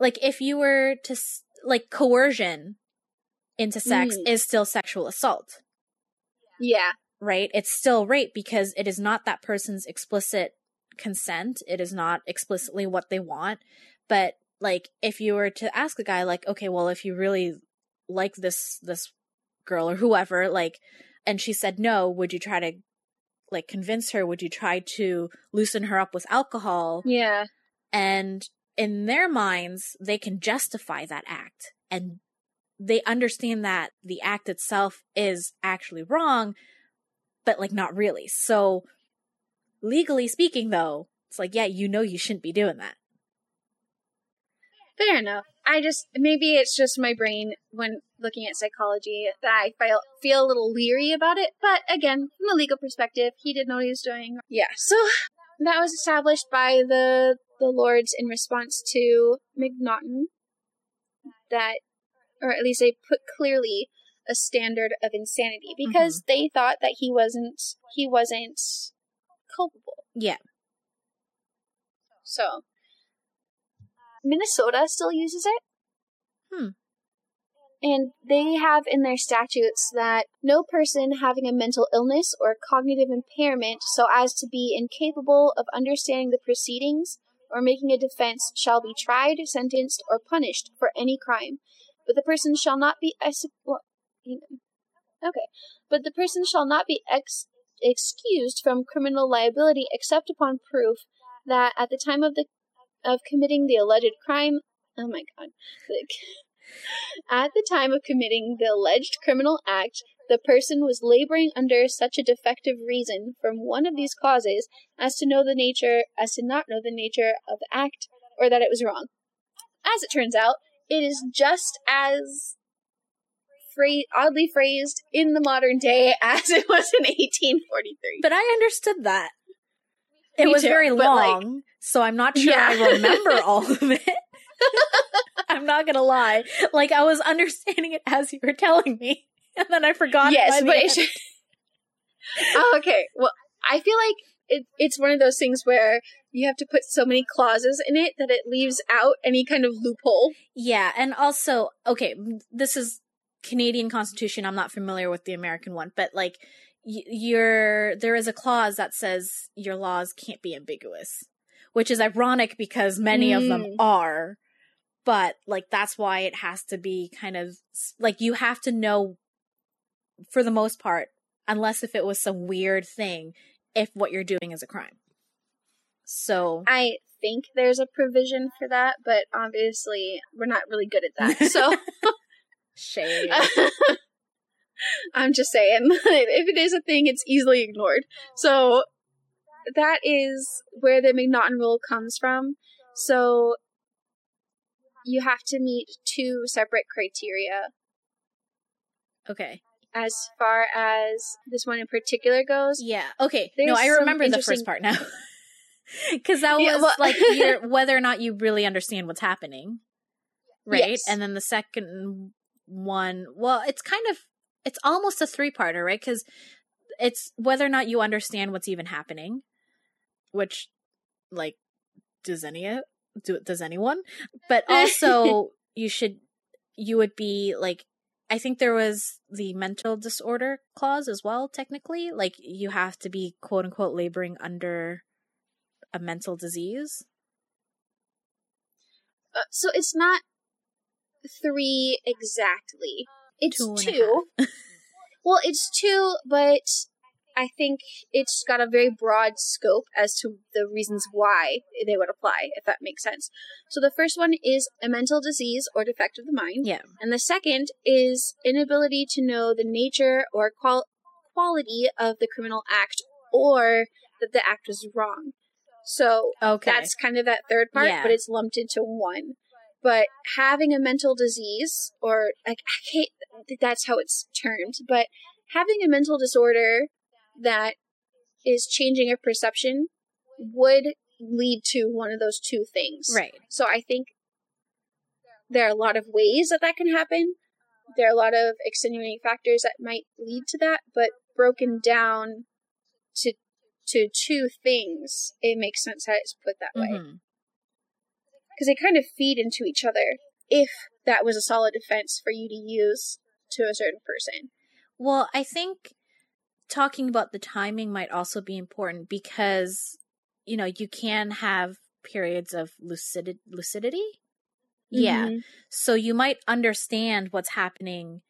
like if you were to like coercion into sex Mm. is still sexual assault yeah. right? It's still rape because it is not that person's explicit consent. It is not explicitly what they want. But like if you were to ask a guy like, okay, well if you really like this this girl or whoever, like and she said no, would you try to like convince her? Would you try to loosen her up with alcohol? Yeah. and in their minds they can justify that act and they understand that the act itself is actually wrong but like not really so legally speaking though it's like yeah you know you shouldn't be doing that Fair enough. I just maybe it's just my brain when looking at psychology that I feel feel a little leery about it. But again, from a legal perspective, he didn't know what he was doing. Yeah. So that was established by the the lords in response to McNaughton that or at least they put clearly a standard of insanity because they thought that he wasn't he wasn't culpable. yeah So Minnesota still uses it. Hmm. And they have in their statutes that no person having a mental illness or cognitive impairment so as to be incapable of understanding the proceedings or making a defense shall be tried, sentenced, or punished for any crime. But the person shall not be ex- well, okay. But the person shall not be ex- excused from criminal liability except upon proof that at the time of the of committing the alleged crime oh my god like at the time of committing the alleged criminal act the person was laboring under such a defective reason from one of these causes as to know the nature as to not know the nature of the act or that it was wrong. As it turns out it is just as oddly phrased in the modern day as it was in 1843 but i understood that. It Me was too, very but, like- long so i'm not sure Yeah. i remember all of it. I'm not gonna lie. Like i was understanding it as you were telling me and then i forgot yes, but it should... oh, okay. Well, I feel like it, it's one of those things where you have to put so many clauses in it that it leaves out any kind of loophole. Yeah, and also, okay, this is Canadian Constitution. I'm not familiar with the American one, but like, y- your there is a clause that says your laws can't be ambiguous, which is ironic because many of them Mm. are. But like, that's why it has to be kind of like you have to know, for the most part, unless if it was some weird thing, if what you're doing is a crime. So I think there's a provision for that, but obviously we're not really good at that. So shame. I'm just saying, if it is a thing, it's easily ignored. So that is where the McNaughton rule comes from. So you have to meet two separate criteria Okay. As far as this one in particular goes. Yeah. Okay. no, I remember the first part now. Because that was Yeah, well- like whether or not you really understand what's happening, right? Yes. And then the second one, well, it's kind of it's almost a three parter, right? Because it's whether or not you understand what's even happening, which, like, does any do does anyone? But also, you should you would be like I think there was the mental disorder clause as well, technically. Like you have to be quote unquote laboring under a mental disease. Uh, so it's not three exactly. It's Two two. well, it's two, but I think it's got a very broad scope as to the reasons why they would apply, if that makes sense. So the first one is a mental disease or defect of the mind. Yeah. And the second is inability to know the nature or qual- quality of the criminal act or that the act was wrong. So Okay. that's kind of that third part, Yeah. but it's lumped into one. But having a mental disease, or like I can't, that's how it's termed, but having a mental disorder that is changing a perception would lead to one of those two things. right. So I think there are a lot of ways that that can happen. There are a lot of extenuating factors that might lead to that, but broken down to to two things, it makes sense how it's put that way mm-hmm. because they kind of feed into each other. If that was a solid defense for you to use to a certain person, Well, I think talking about the timing might also be important because you know you can have periods of lucid lucidity. Yeah. Mhm. So you might understand what's happening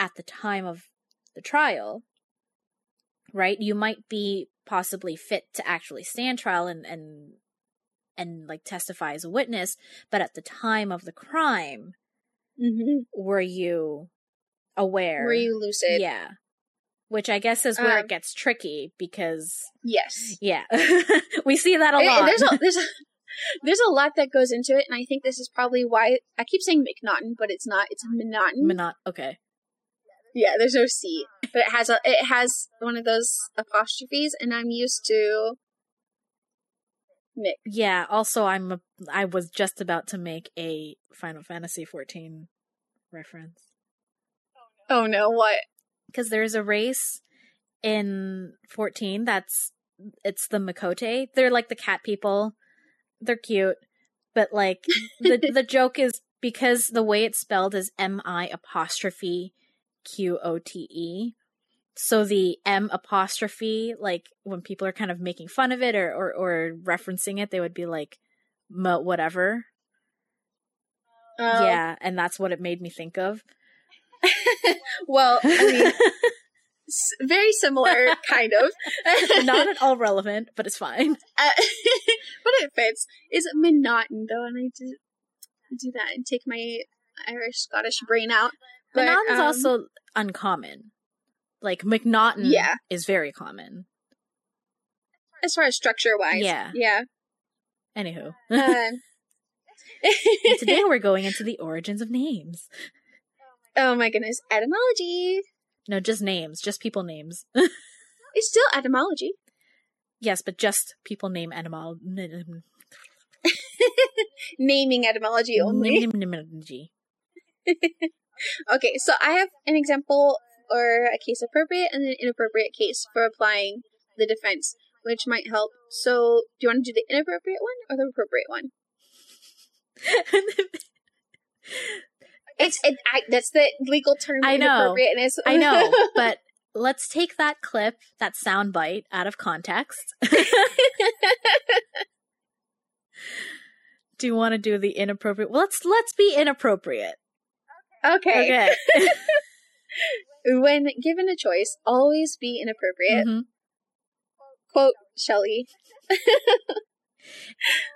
at the time of the trial, right? You might be possibly fit to actually stand trial and and and like testify as a witness, but at the time of the crime, Mhm. were you aware? were you lucid? Yeah. Which I guess is where Um, it gets tricky because Yes. yeah. we see that a lot. There's a there's a there's a lot that goes into it, and I think this is probably why I keep saying McNaughton, but it's not. It's M'Naghten. Monot- okay. yeah, there's no C, but it has a it has one of those apostrophes, and I'm used to Mick. Yeah, also I'm a, I was just about to make a Final Fantasy 14 reference Oh no, what? Because there's a race in 14 that's it's the Miqo'te. They're like the cat people. They're cute, but like the the joke is because the way it's spelled is M I apostrophe Q O T E. So the M apostrophe, like when people are kind of making fun of it or or, or referencing it, they would be like, "mo whatever." Um, yeah, and that's what it made me think of. Well, I mean, s- very similar, kind of. Not at all relevant, but it's fine. Uh, but it fits. Is monotone though, and I do do that and take my Irish Scottish brain out. But um, also uncommon. Like McNaughton Yeah. is very common. as far as structure wise. Yeah. yeah. Anywho, And today we're going into the origins of names. Oh my goodness, etymology. No, just names, just people names. It's still etymology. yes, but just people name animal. Naming etymology only. Etymology. Okay, so I have an example or a case appropriate and an inappropriate case for applying the defense, which might help. So, do you want to do the inappropriate one or the appropriate one? It's it, I, that's the legal term. I know. Inappropriateness. I know, but let's take that clip, that sound bite, out of context. do you want to do the inappropriate? Well, let's let's be inappropriate. okay. Okay. When given a choice, always be inappropriate. Mhm. Quote Shelley.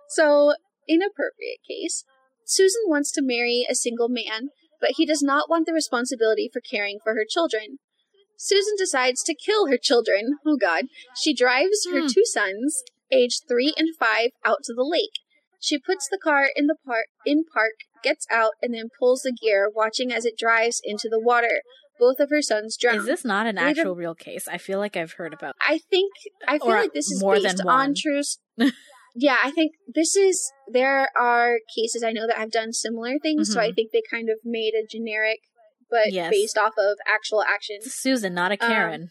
so, inappropriate case. Susan wants to marry a single man, but he does not want the responsibility for caring for her children. Susan decides to kill her children. Oh god. She drives her Hmm. two sons, aged 3 and 5, out to the lake. She puts the car in the park in park, gets out and then pulls the gear, watching as it drives into the water. Both of her sons drown. Is this not an Later- actual real case? I feel like I've heard about. I think I feel Or like this is more based than on true. yeah, I think this is. There are cases I know that have done similar things, so I Mhm. think they kind of made a generic, but Yes. based off of actual actions. Susan, not a Um, Karen.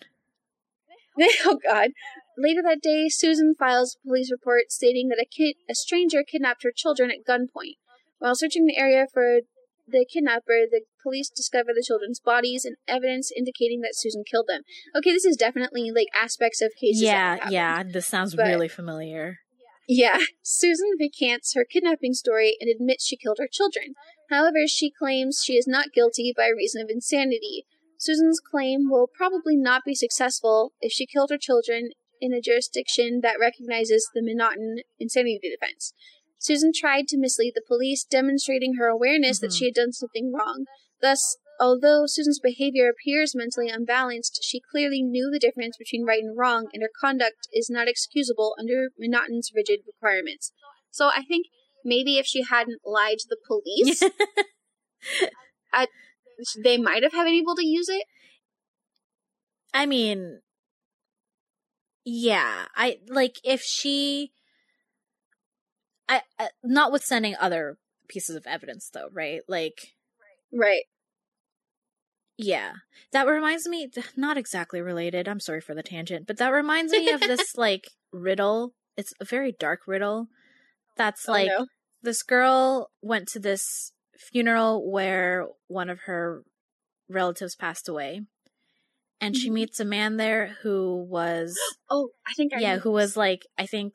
oh God! Later that day, Susan files a police report stating that a kid, a stranger, kidnapped her children at gunpoint. While searching the area for the kidnapper, the police discover the children's bodies and evidence indicating that Susan killed them. Okay, this is definitely like aspects of cases. yeah, yeah. This sounds But- really familiar. Yeah, Susan recants her kidnapping story and admits she killed her children. However, she claims she is not guilty by reason of insanity. Susan's claim will probably not be successful if she killed her children in a jurisdiction that recognizes the M'Naghten insanity defense. Susan tried to mislead the police, demonstrating her awareness that Mhm. she had done something wrong. Thus, although Susan's behavior appears mentally unbalanced, she clearly knew the difference between right and wrong, and her conduct is not excusable under M'Naghten's rigid requirements. So I think maybe if she hadn't lied to the police, I, they might have been able to use it. I mean, yeah. I like if she. I, I notwithstanding other pieces of evidence, though, right? Like, Right. Yeah, that reminds me. Not exactly related. I'm sorry for the tangent, but that reminds me of this like riddle. It's a very dark riddle. That's like oh, no. this girl went to this funeral where one of her relatives passed away and she Mhm. meets a man there who was Oh, I think I yeah who was like i think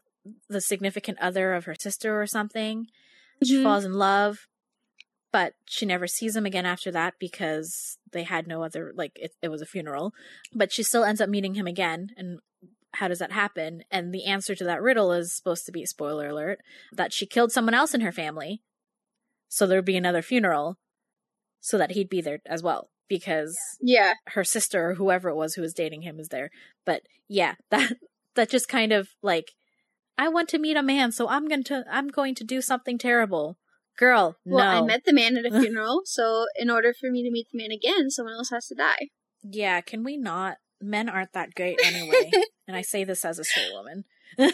the significant other of her sister or something she Mhm. falls in love but she never sees him again after that because they had no other like it, it was a funeral but she still ends up meeting him again and how does that happen and the answer to that riddle is supposed to be spoiler alert that she killed someone else in her family so there'd be another funeral so that he'd be there as well because Yeah. her sister or whoever it was who was dating him is there. But yeah, that that just kind of like I want to meet a man, so I'm going to I'm going to do something terrible. Girl, Well, no. I met the man at a funeral, so in order for me to meet the man again, someone else has to die. yeah, can we not? Men aren't that great anyway. and I say this as a straight woman.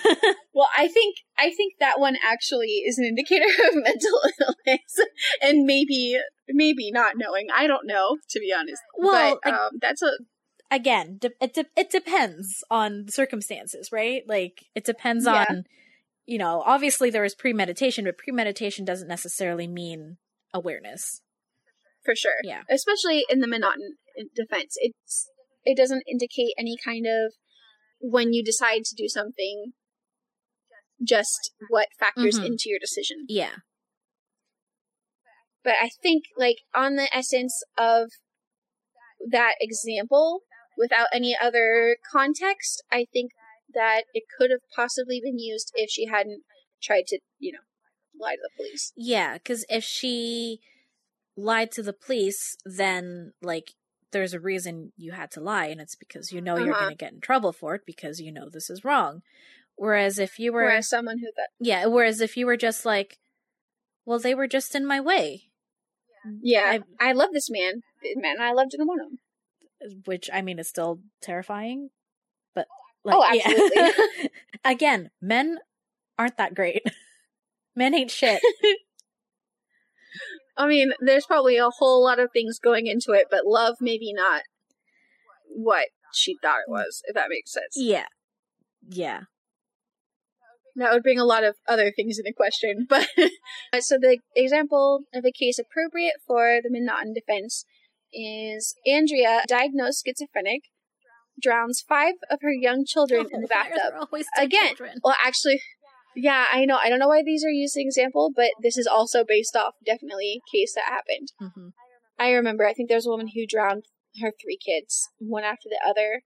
Well, I think I think that one actually is an indicator of mental illness, and maybe maybe not knowing. I don't know, to be honest. Well, but um, that's a Again, de- it de- it depends on the circumstances, right? Like it depends Yeah. on you know, obviously there is premeditation, but premeditation doesn't necessarily mean awareness. for sure. Yeah. especially in the M'Naghten defense, it's it doesn't indicate any kind of when you decide to do something, just what factors Mhm. into your decision. Yeah. but I think like on the essence of that example without any other context, I think that it could have possibly been used if she hadn't tried to, you know, lie to the police. Yeah, because if she lied to the police, then like there's a reason you had to lie, and it's because you know you're Uh-huh. going to get in trouble for it because you know this is wrong. Whereas if you were, Whereas someone who that yeah, whereas if you were just like, well, they were just in my way, yeah, I, love this man, man, I loved him one of them. which I mean is still terrifying, but Oh, like, yeah. absolutely. Again, men aren't that great. men ain't shit. I mean, there's probably a whole lot of things going into it, but love maybe not what she thought it was, if that makes sense. yeah, yeah. That would bring a lot of other things into question. But uh, so the example of a case appropriate for the M'Naghten defense is Andrea, diagnosed schizophrenic, drowns five of her young children in the Oh, bathtub. Again, children? Well, actually, yeah, I know. I don't know why these are used as an example, but this is also based off definitely a case that happened. Mhm. I remember. I think there's a woman who drowned her three kids, one after the other.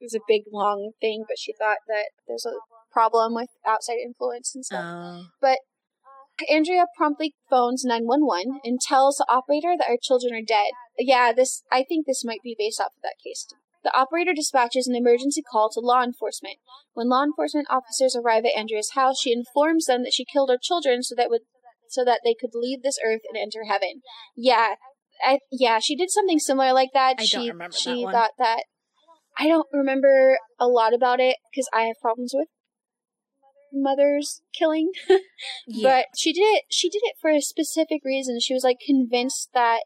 It was a big, long thing, but she thought that there's a problem with outside influence and stuff. Oh. But Andrea promptly phones 911 and tells the operator that her children are dead. Yeah, this I think this might be based off of that case. The operator dispatches an emergency call to law enforcement. When law enforcement officers arrive at Andrea's house, she informs them that she killed her children so that would so that they could leave this earth and enter heaven. Yeah, I, yeah, she did something similar like that. I she don't remember that she one. thought that I don't remember a lot about it because I have problems with mothers killing. Yeah, But she did it. She did it for a specific reason. She was like convinced that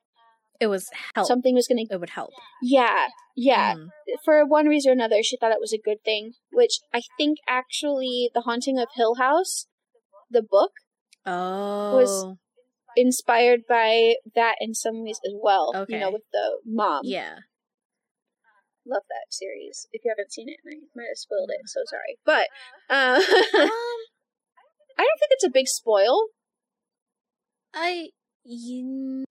it was help. something was going to. it would help. Yeah, yeah. Mhm. For one reason or another, she thought it was a good thing. Which I think actually, The Haunting of Hill House, the book, Oh, was inspired by that in some ways as well. Okay. You know, with the mom. yeah. Love that series. If you haven't seen it, I might have spoiled it. So sorry, but uh, Um, I don't think it's a big spoil. I you,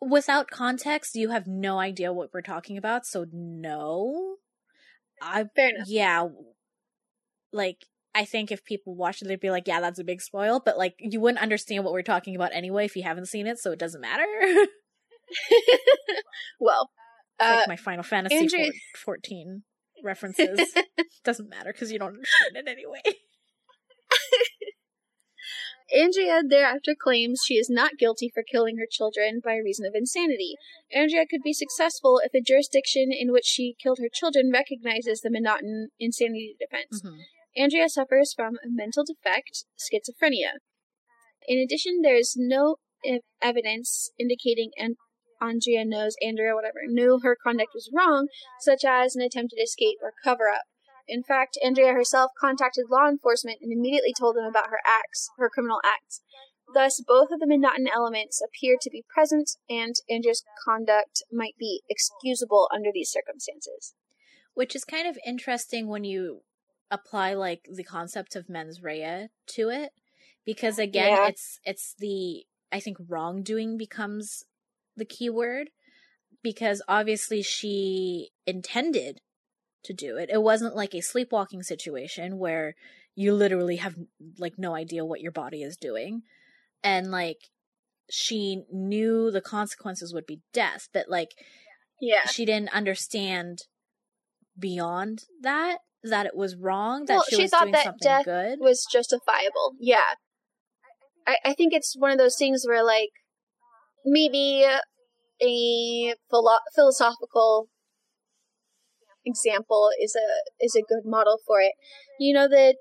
without context, you have no idea what we're talking about. So no, I Fair enough. yeah, like I think if people watch it, they'd be like, "Yeah, that's a big spoil," but like you wouldn't understand what we're talking about anyway if you haven't seen it, so it doesn't matter. well, uh, like my Final Fantasy four- 14 references doesn't matter because you don't understand it anyway. Andrea thereafter claims she is not guilty for killing her children by reason of insanity. Andrea could be successful if the jurisdiction in which she killed her children recognizes the M'Naghten insanity defense. Mhm. Andrea suffers from a mental defect, schizophrenia. In addition, there is no evidence indicating an- Andrea knows Andrea, whatever, knew her conduct was wrong, such as an attempted escape or cover up. In fact, Andrea herself contacted law enforcement and immediately told them about her acts, her criminal acts. Thus, both of the M'Naghten elements appear to be present, and Andrea's conduct might be excusable under these circumstances. Which is kind of interesting when you apply like the concept of mens rea to it because again Yeah. it's it's the I think wrongdoing becomes the key word because obviously she intended to do it. It wasn't like a sleepwalking situation where you literally have like no idea what your body is doing and like she knew the consequences would be death but like Yeah. she didn't understand beyond that that it was wrong that Well, she, she was thought doing that something death good was justifiable. Yeah. I, I think it's one of those things where, like, maybe a philo- philosophical example is a is a good model for it. You know that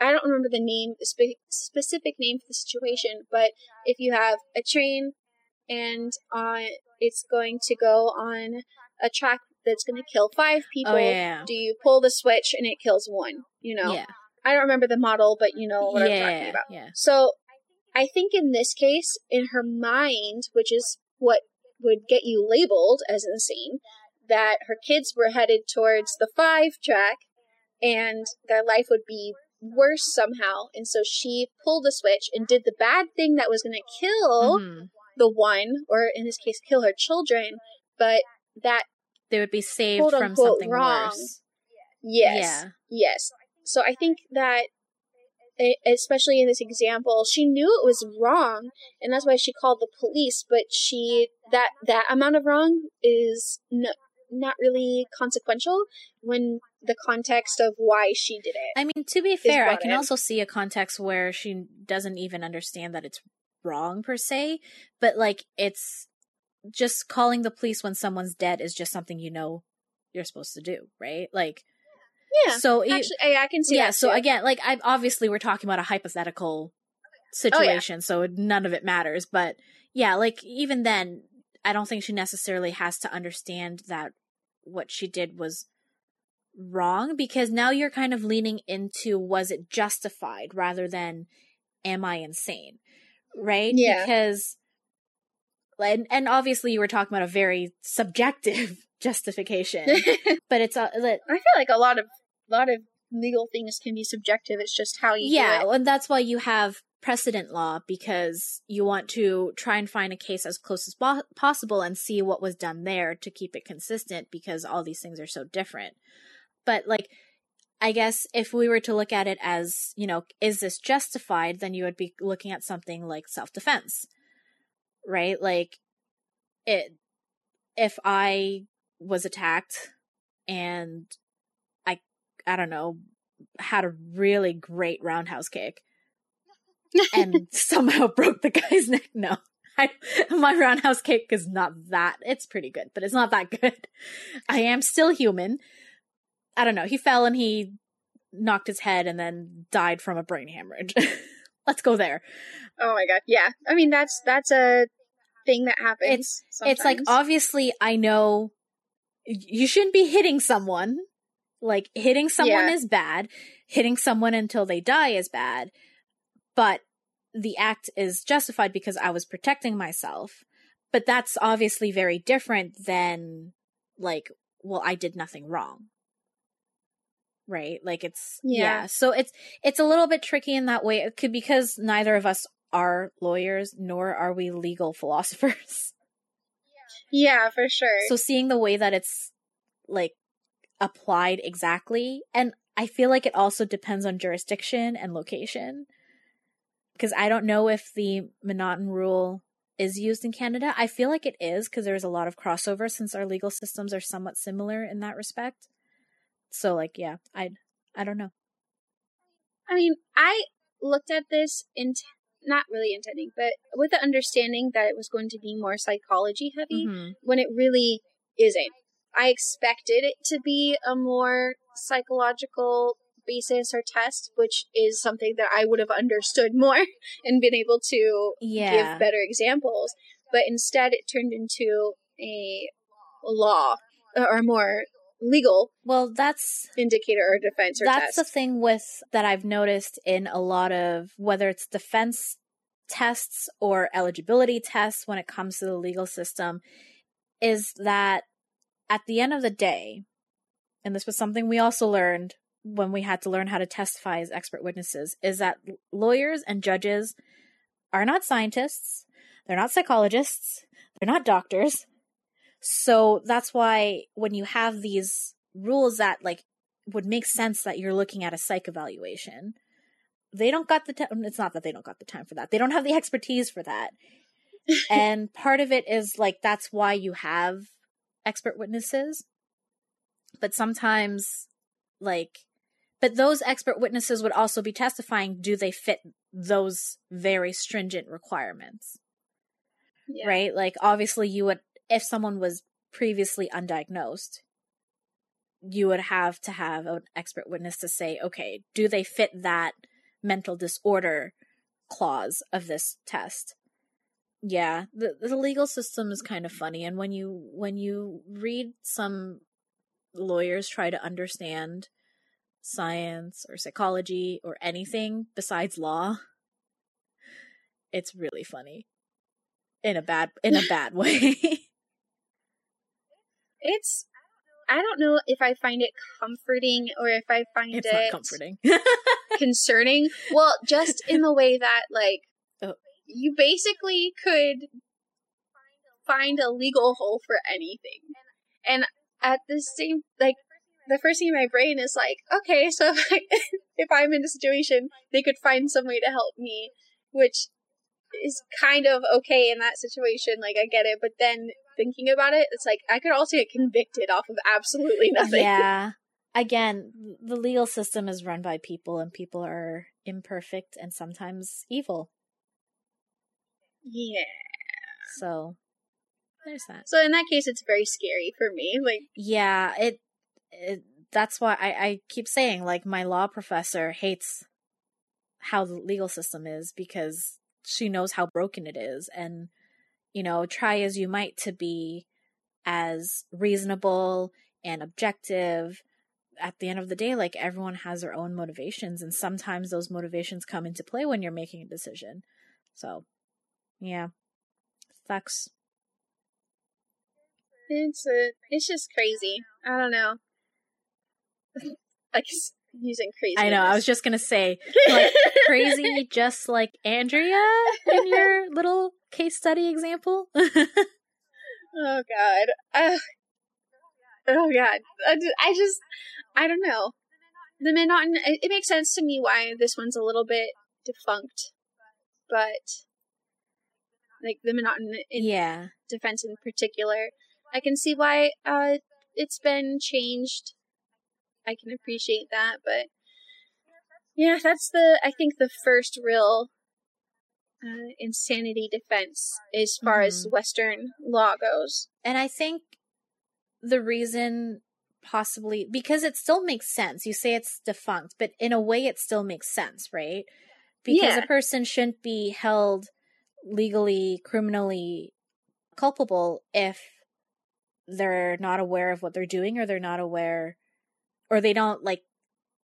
I don't remember the name, the spe- specific name for the situation, but if you have a train and on it's going to go on a track that's going to kill five people, oh yeah do you pull the switch and it kills one? You know, yeah I don't remember the model, but you know what I'm talking about. yeah So I think in this case, in her mind, which is what would get you labeled as insane, that her kids were headed towards the five track and their life would be worse somehow. And so she pulled the switch and did the bad thing that was going to kill Mhm. the one, or in this case, kill her children. But that, they would be saved from unquote, something wrong. worse yes. yeah Yes. So I think that, especially in this example, she knew it was wrong, and that's why she called the police. But she that that amount of wrong is no, not really consequential when the context of why she did it. i mean to be fair i can in. also see a context where she doesn't even understand that it's wrong per se but like it's just calling the police when someone's dead is just something you know you're supposed to do right like Yeah. so it- Actually, I, I can see yeah that. so too. again like i obviously we're talking about a hypothetical oh, situation so none of it matters but yeah like even then i don't think she necessarily has to understand that what she did was wrong because now you're kind of leaning into was it justified rather than am i insane right Yeah. because and, and obviously you were talking about a very subjective justification but it's a, that I feel like a lot of lot of legal things can be subjective. It's just how you yeah and that's why you have precedent law because you want to try and find a case as close as po- possible and see what was done there to keep it consistent because all these things are so different. But like I guess if we were to look at it as, you know, is this justified, then you would be looking at something like self defense, right? Like, it, if I was attacked and I, I don't know, had a really great roundhouse kick and somehow broke the guy's neck. No, I, my roundhouse kick is not that. It's pretty good, but it's not that good. I am still human. I don't know. He fell and he knocked his head and then died from a brain hemorrhage. Let's go there. Oh my god. Yeah. I mean that's that's a thing that happens. It's sometimes. it's like obviously I know you shouldn't be hitting someone. Like hitting someone yeah. is bad. Hitting someone until they die is bad. But the act is justified because I was protecting myself. But that's obviously very different than like, well, I did nothing wrong. Right? Like it's yeah. yeah. So it's it's a little bit tricky in that way. It could because neither of us are lawyers nor are we legal philosophers. Yeah, for sure. So seeing the way that it's like applied exactly and I feel like it also depends on jurisdiction and location because I don't know if the M'Naghten rule is used in Canada. I feel like it is because there's a lot of crossover since our legal systems are somewhat similar in that respect. So like yeah, I I don't know. I mean, I looked at this in not really intending, but with the understanding that it was going to be more psychology heavy mm-hmm. when it really isn't. I expected it to be a more psychological basis or test, which is something that I would have understood more and been able to yeah. give better examples. But instead, it turned into a law or more legal well that's indicator or defense or that's test. the thing with that i've noticed in a lot of whether it's defense tests or eligibility tests when it comes to the legal system is that at the end of the day and this was something we also learned when we had to learn how to testify as expert witnesses is that lawyers and judges are not scientists, they're not psychologists, they're not doctors. So that's why when you have these rules that like would make sense that you're looking at a psych evaluation, they don't got the time. Um, it's not that they don't got the time for that. They don't have the expertise for that. and part of it is like that's why you have expert witnesses. But sometimes like but those expert witnesses would also be testifying do they fit those very stringent requirements? Yeah. Right? Like, obviously, you would, if someone was previously undiagnosed, you would have to have an expert witness to say, okay, do they fit that mental disorder clause of this test? Yeah, the the legal system is kind of funny and when you when you read some lawyers try to understand science or psychology or anything besides law, it's really funny. In a bad in a bad way. it's I don't know if I find it comforting or if I find it's it comforting. concerning. Well, just in the way that like oh. you basically could find a legal hole for anything. And at the same like the first thing in my brain is like, okay, so if, I, if I'm in a situation, they could find some way to help me, which is kind of okay in that situation. Like, I get it. But then thinking about it, it's like, I could also get convicted off of absolutely nothing. Yeah. Again, the legal system is run by people, and people are imperfect and sometimes evil. Yeah. So, there's that. So in that case, it's very scary for me. Like, yeah, it it, that's why I, I keep saying like my law professor hates how the legal system is because she knows how broken it is and you know try as you might to be as reasonable and objective. At the end of the day like everyone has their own motivations and sometimes those motivations come into play when you're making a decision. So yeah. Sucks it's a, it's just crazy. I don't know. Like using crazy. I know. I was just gonna say, like crazy, just like Andrea in your little case study example. oh God. Uh, oh God. I just, I don't know. the monotony. It, makes sense to me why this one's a little bit defunct, but like the in Yeah. defense in particular, I can see why uh it's been changed. I can appreciate that, but yeah, that's the I think the first real uh, insanity defense as far as Western law goes. And I think the reason possibly because it still makes sense. You say it's defunct, but in a way it still makes sense, right? Because Yeah. a person shouldn't be held legally, criminally culpable if they're not aware of what they're doing or they're not aware or they don't like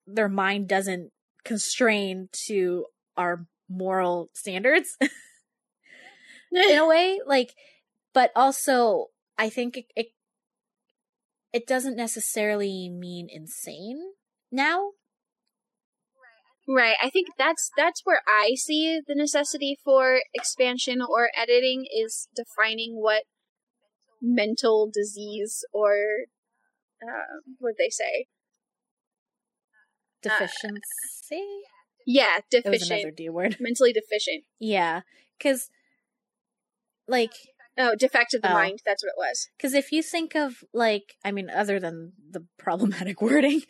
their mind doesn't constrain to our moral standards in a way like but also i think it, it it doesn't necessarily mean insane now Right. I think that's that's where I see the necessity for expansion or editing is defining what mental disease or uh, what they say. Uh, uh, deficiency Yeah, it was another deficient, d word mentally deficient. yeah because like Oh, defect of the Oh. mind. That's what it was. because if you think of like i mean other than the problematic wording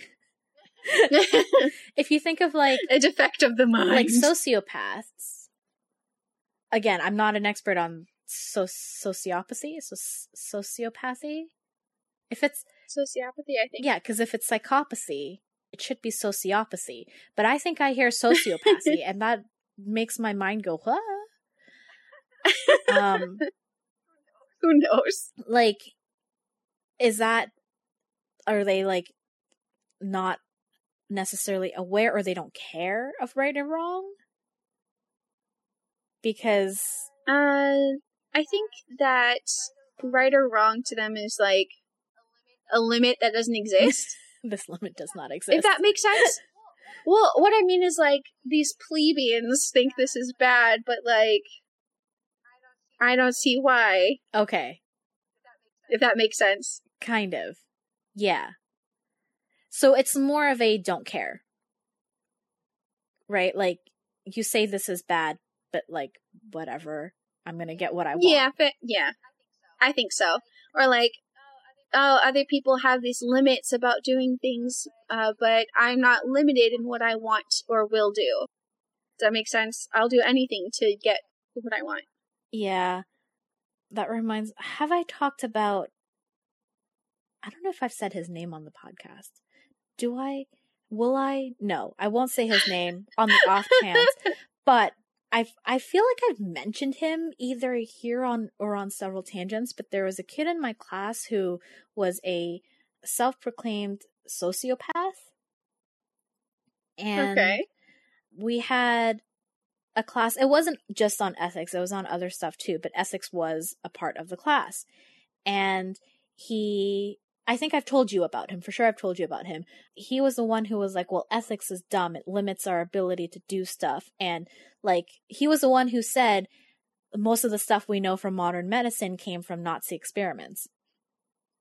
if you think of like A defect of the mind. like sociopaths again i'm not an expert on so- sociopathy so- sociopathy if it's Sociopathy, I think. yeah because if it's psychopathy it should be sociopathy but i think i hear sociopathy and that makes my mind go what um Who knows? like is that are they like not necessarily aware or they don't care of right and wrong because Uh, I think that right or wrong to them is like a limit that doesn't exist. this limit does not exist if that makes sense. Well, what I mean is like these plebeians think this is bad, but like I don't see why. okay. If that makes sense. kind of. Yeah. So it's more of a don't care. Right? Like you say this is bad but like whatever. I'm gonna get what i want. Yeah, but yeah, I think so. Or like, oh, other people have these limits about doing things, uh, but I'm not limited in what I want or will do. Does that make sense? I'll do anything to get what I want. Yeah. That reminds have I talked about I don't know if I've said his name on the podcast. Do I? Will I? No, I won't say his name on the off chance. But I I feel like I've mentioned him either here on or on several tangents, but there was a kid in my class who was a self-proclaimed sociopath. And okay. we had a class it wasn't just on ethics it was on other stuff too but ethics was a part of the class and he i think i've told you about him for sure i've told you about him he was the one who was like well ethics is dumb it limits our ability to do stuff and like he was the one who said most of the stuff we know from modern medicine came from nazi experiments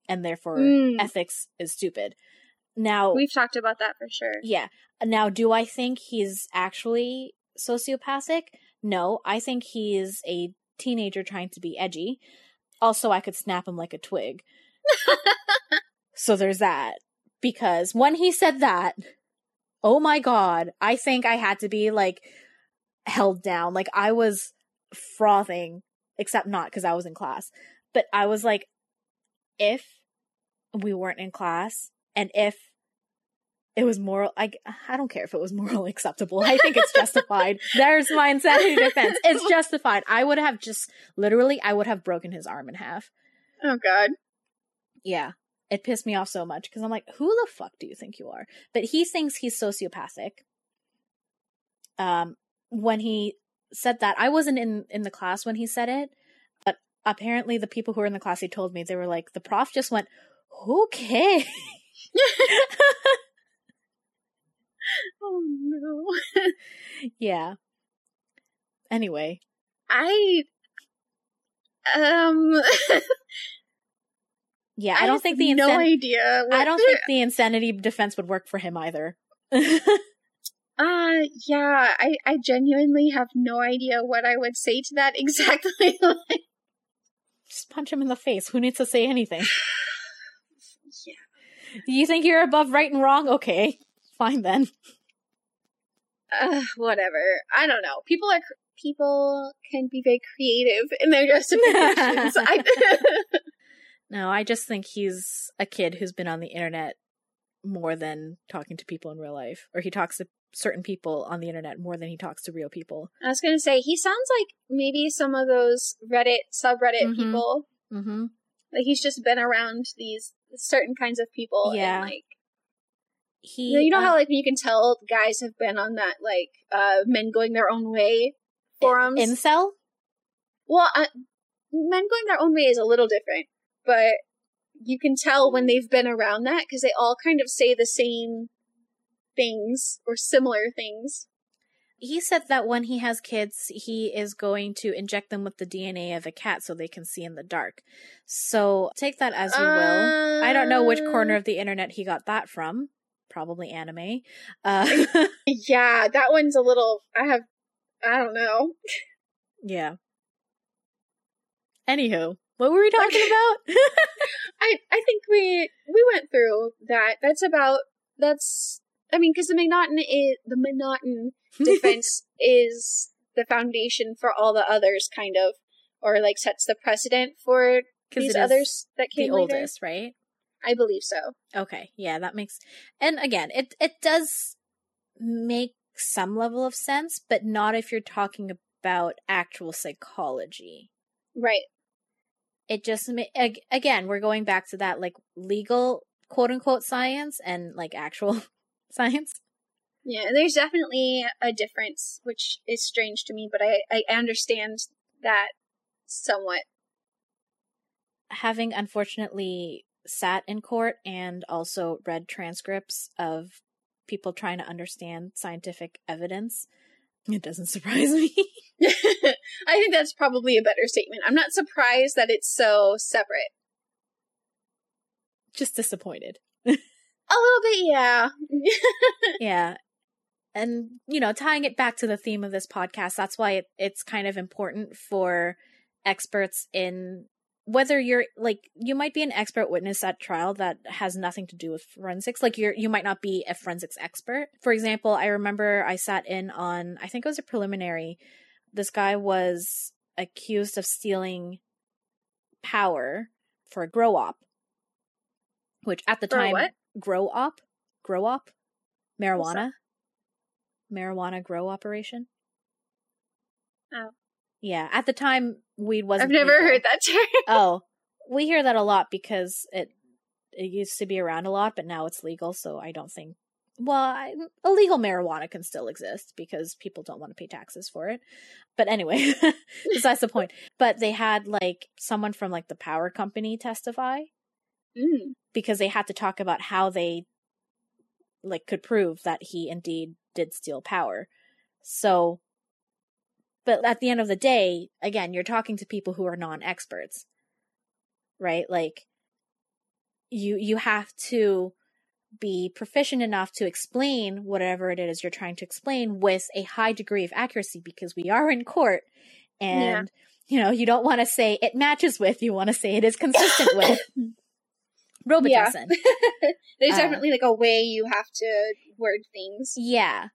and therefore Mm. ethics is stupid now We've talked about that for sure. yeah. Now, do I think he's actually sociopathic? No, I think he's a teenager trying to be edgy. Also, I could snap him like a twig. so there's that. Because when he said that, oh my god, I think I had to be like held down. Like I was frothing, except not because I was in class. But I was like, if we weren't in class and if it was moral I, I don't care if it was morally acceptable i think it's justified there's my insanity defense it's justified i would have just literally i would have broken his arm in half Oh God. yeah it pissed me off so much because i'm like who the fuck do you think you are? But he thinks he's sociopathic. Um when he said that i wasn't in in the class when he said it but apparently the people who were in the class he told me they were like the prof just went okay Oh no. yeah. Anyway. I um yeah i, don't have think the no insan- idea. I don't think the insanity defense would work for him either. Uh, yeah, I, I genuinely have no idea what I would say to that exactly. Just punch him in the face. Who needs to say anything? yeah. You think you're above right and wrong? Okay, fine then. Uh, whatever. I don't know. People are people can be very creative in their justifications. I, no, I just think he's a kid who's been on the internet more than talking to people in real life, or he talks to certain people on the internet more than he talks to real people. I was gonna say he sounds like maybe some of those Reddit subreddit Mhm. people. Mm-hmm. Like he's just been around these certain kinds of people. Yeah. And like He, you know, you know uh, how like you can tell guys have been on that like uh men going their own way forums. incel? well, uh, men going their own way is a little different, but you can tell when they've been around that because they all kind of say the same things or similar things. He said that when he has kids, he is going to inject them with the DNA of a cat so they can see in the dark. So take that as you will. I don't know which corner Uh, of the internet he got that from. Probably anime. Uh, Yeah, that one's a little. I have. I don't know. yeah. Anywho, what were we talking about? I I think we we went through that. That's about. That's. I mean, because the M'Naghten is the M'Naghten defense is the foundation for all the others, kind of, or like sets the precedent for these others that the came later. oldest, right? I believe so. Okay, yeah, that makes. And again, it it does make some level of sense, but not if you're talking about actual psychology. Right. It just again, we're going back to that like legal quote unquote science and like actual science. Yeah, there's definitely a difference, which is strange to me, but I I understand that somewhat. Having unfortunately sat in court and also read transcripts of people trying to understand scientific evidence, it doesn't surprise me. I think that's probably a better statement. I'm not surprised that it's so separate. just disappointed. A little bit, yeah. yeah and you know tying it back to the theme of this podcast that's why it, it's kind of important for experts in whether you're like you might be an expert witness at trial that has nothing to do with forensics like you're you might not be a forensics expert. For example i remember i sat in on i think it was a preliminary. This guy was accused of stealing power for a grow op which at the For time what? grow op grow op? Marijuana? Marijuana grow operation? Oh. Yeah at the time weed wasn't I've never legal. heard that term. oh we hear that a lot because it it used to be around a lot but now it's legal so i don't think well I, illegal marijuana can still exist because people don't want to pay taxes for it but anyway besides the point but they had like someone from like the power company testify Mm. because they had to talk about how they like could prove that he indeed did steal power. So but at the end of the day, again, you're talking to people who are non-experts. Right? Like you you have to be proficient enough to explain whatever it is you're trying to explain with a high degree of accuracy because we are in court and you know, you don't want to say it matches with, you want to say it is consistent with. Robitussin. There's Uh, definitely like a way you have to word things. Yeah.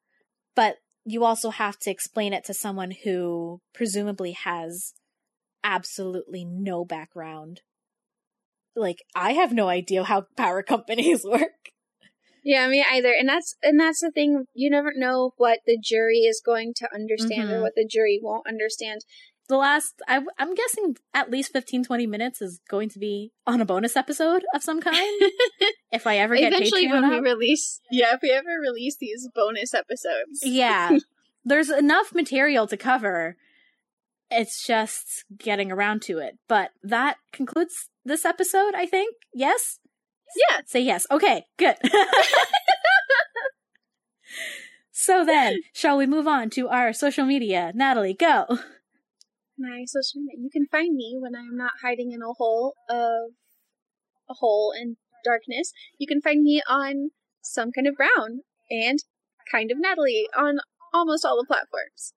But you also have to explain it to someone who presumably has absolutely no background. Like, I have no idea how power companies work. Yeah, me either. And that's and that's the thing. You never know what the jury is going to understand or Mhm. what the jury won't understand. The last, I, I'm guessing at least 15, 20 minutes is going to be on a bonus episode of some kind. if I ever get Eventually, Patreon when we release, yeah, if we ever release these bonus episodes, Yeah. There's enough material to cover. It's just getting around to it. But that concludes this episode, I think. Yes? yeah, Say yes. Okay, good. so then, shall we move on to our social media? Natalie, go. My social media. You can find me when I am not hiding in a hole of a hole in darkness. You can find me on some kind of brown and kind of Natalie on almost all the platforms.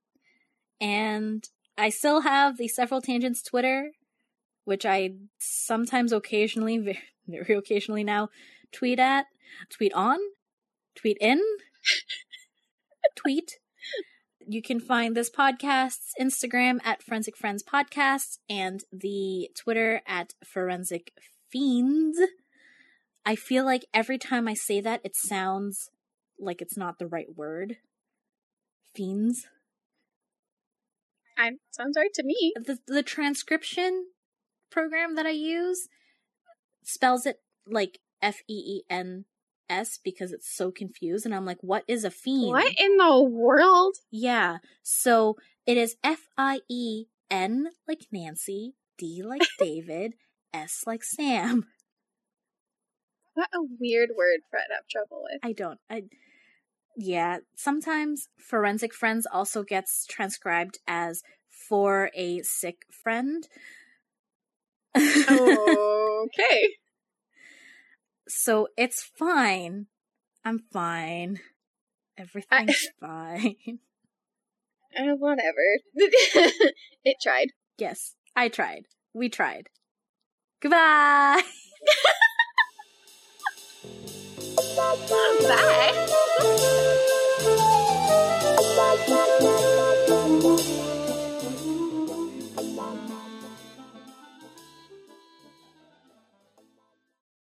And I still have the Several Tangents Twitter, which I sometimes occasionally, very, very occasionally now, tweet at, tweet on, tweet in, tweet. You can find this podcast's Instagram at Forensic Friends Podcast and the Twitter at Forensic Fiends. I feel like every time I say that, it sounds like it's not the right word. Fiends. I sounds right to me. The the transcription program that I use spells it like F E E N S because it's so confused and I'm like, what is a fiend? What in the world? Yeah. So it is F I E N like Nancy, D like David, S like Sam. What a weird word for I'd have trouble with. I don't. I yeah, sometimes forensic friends also gets transcribed as for a sick friend. okay. So it's fine. I'm fine. Everything's fine. Uh, whatever. it tried. Yes, I tried. We tried. Goodbye. Bye.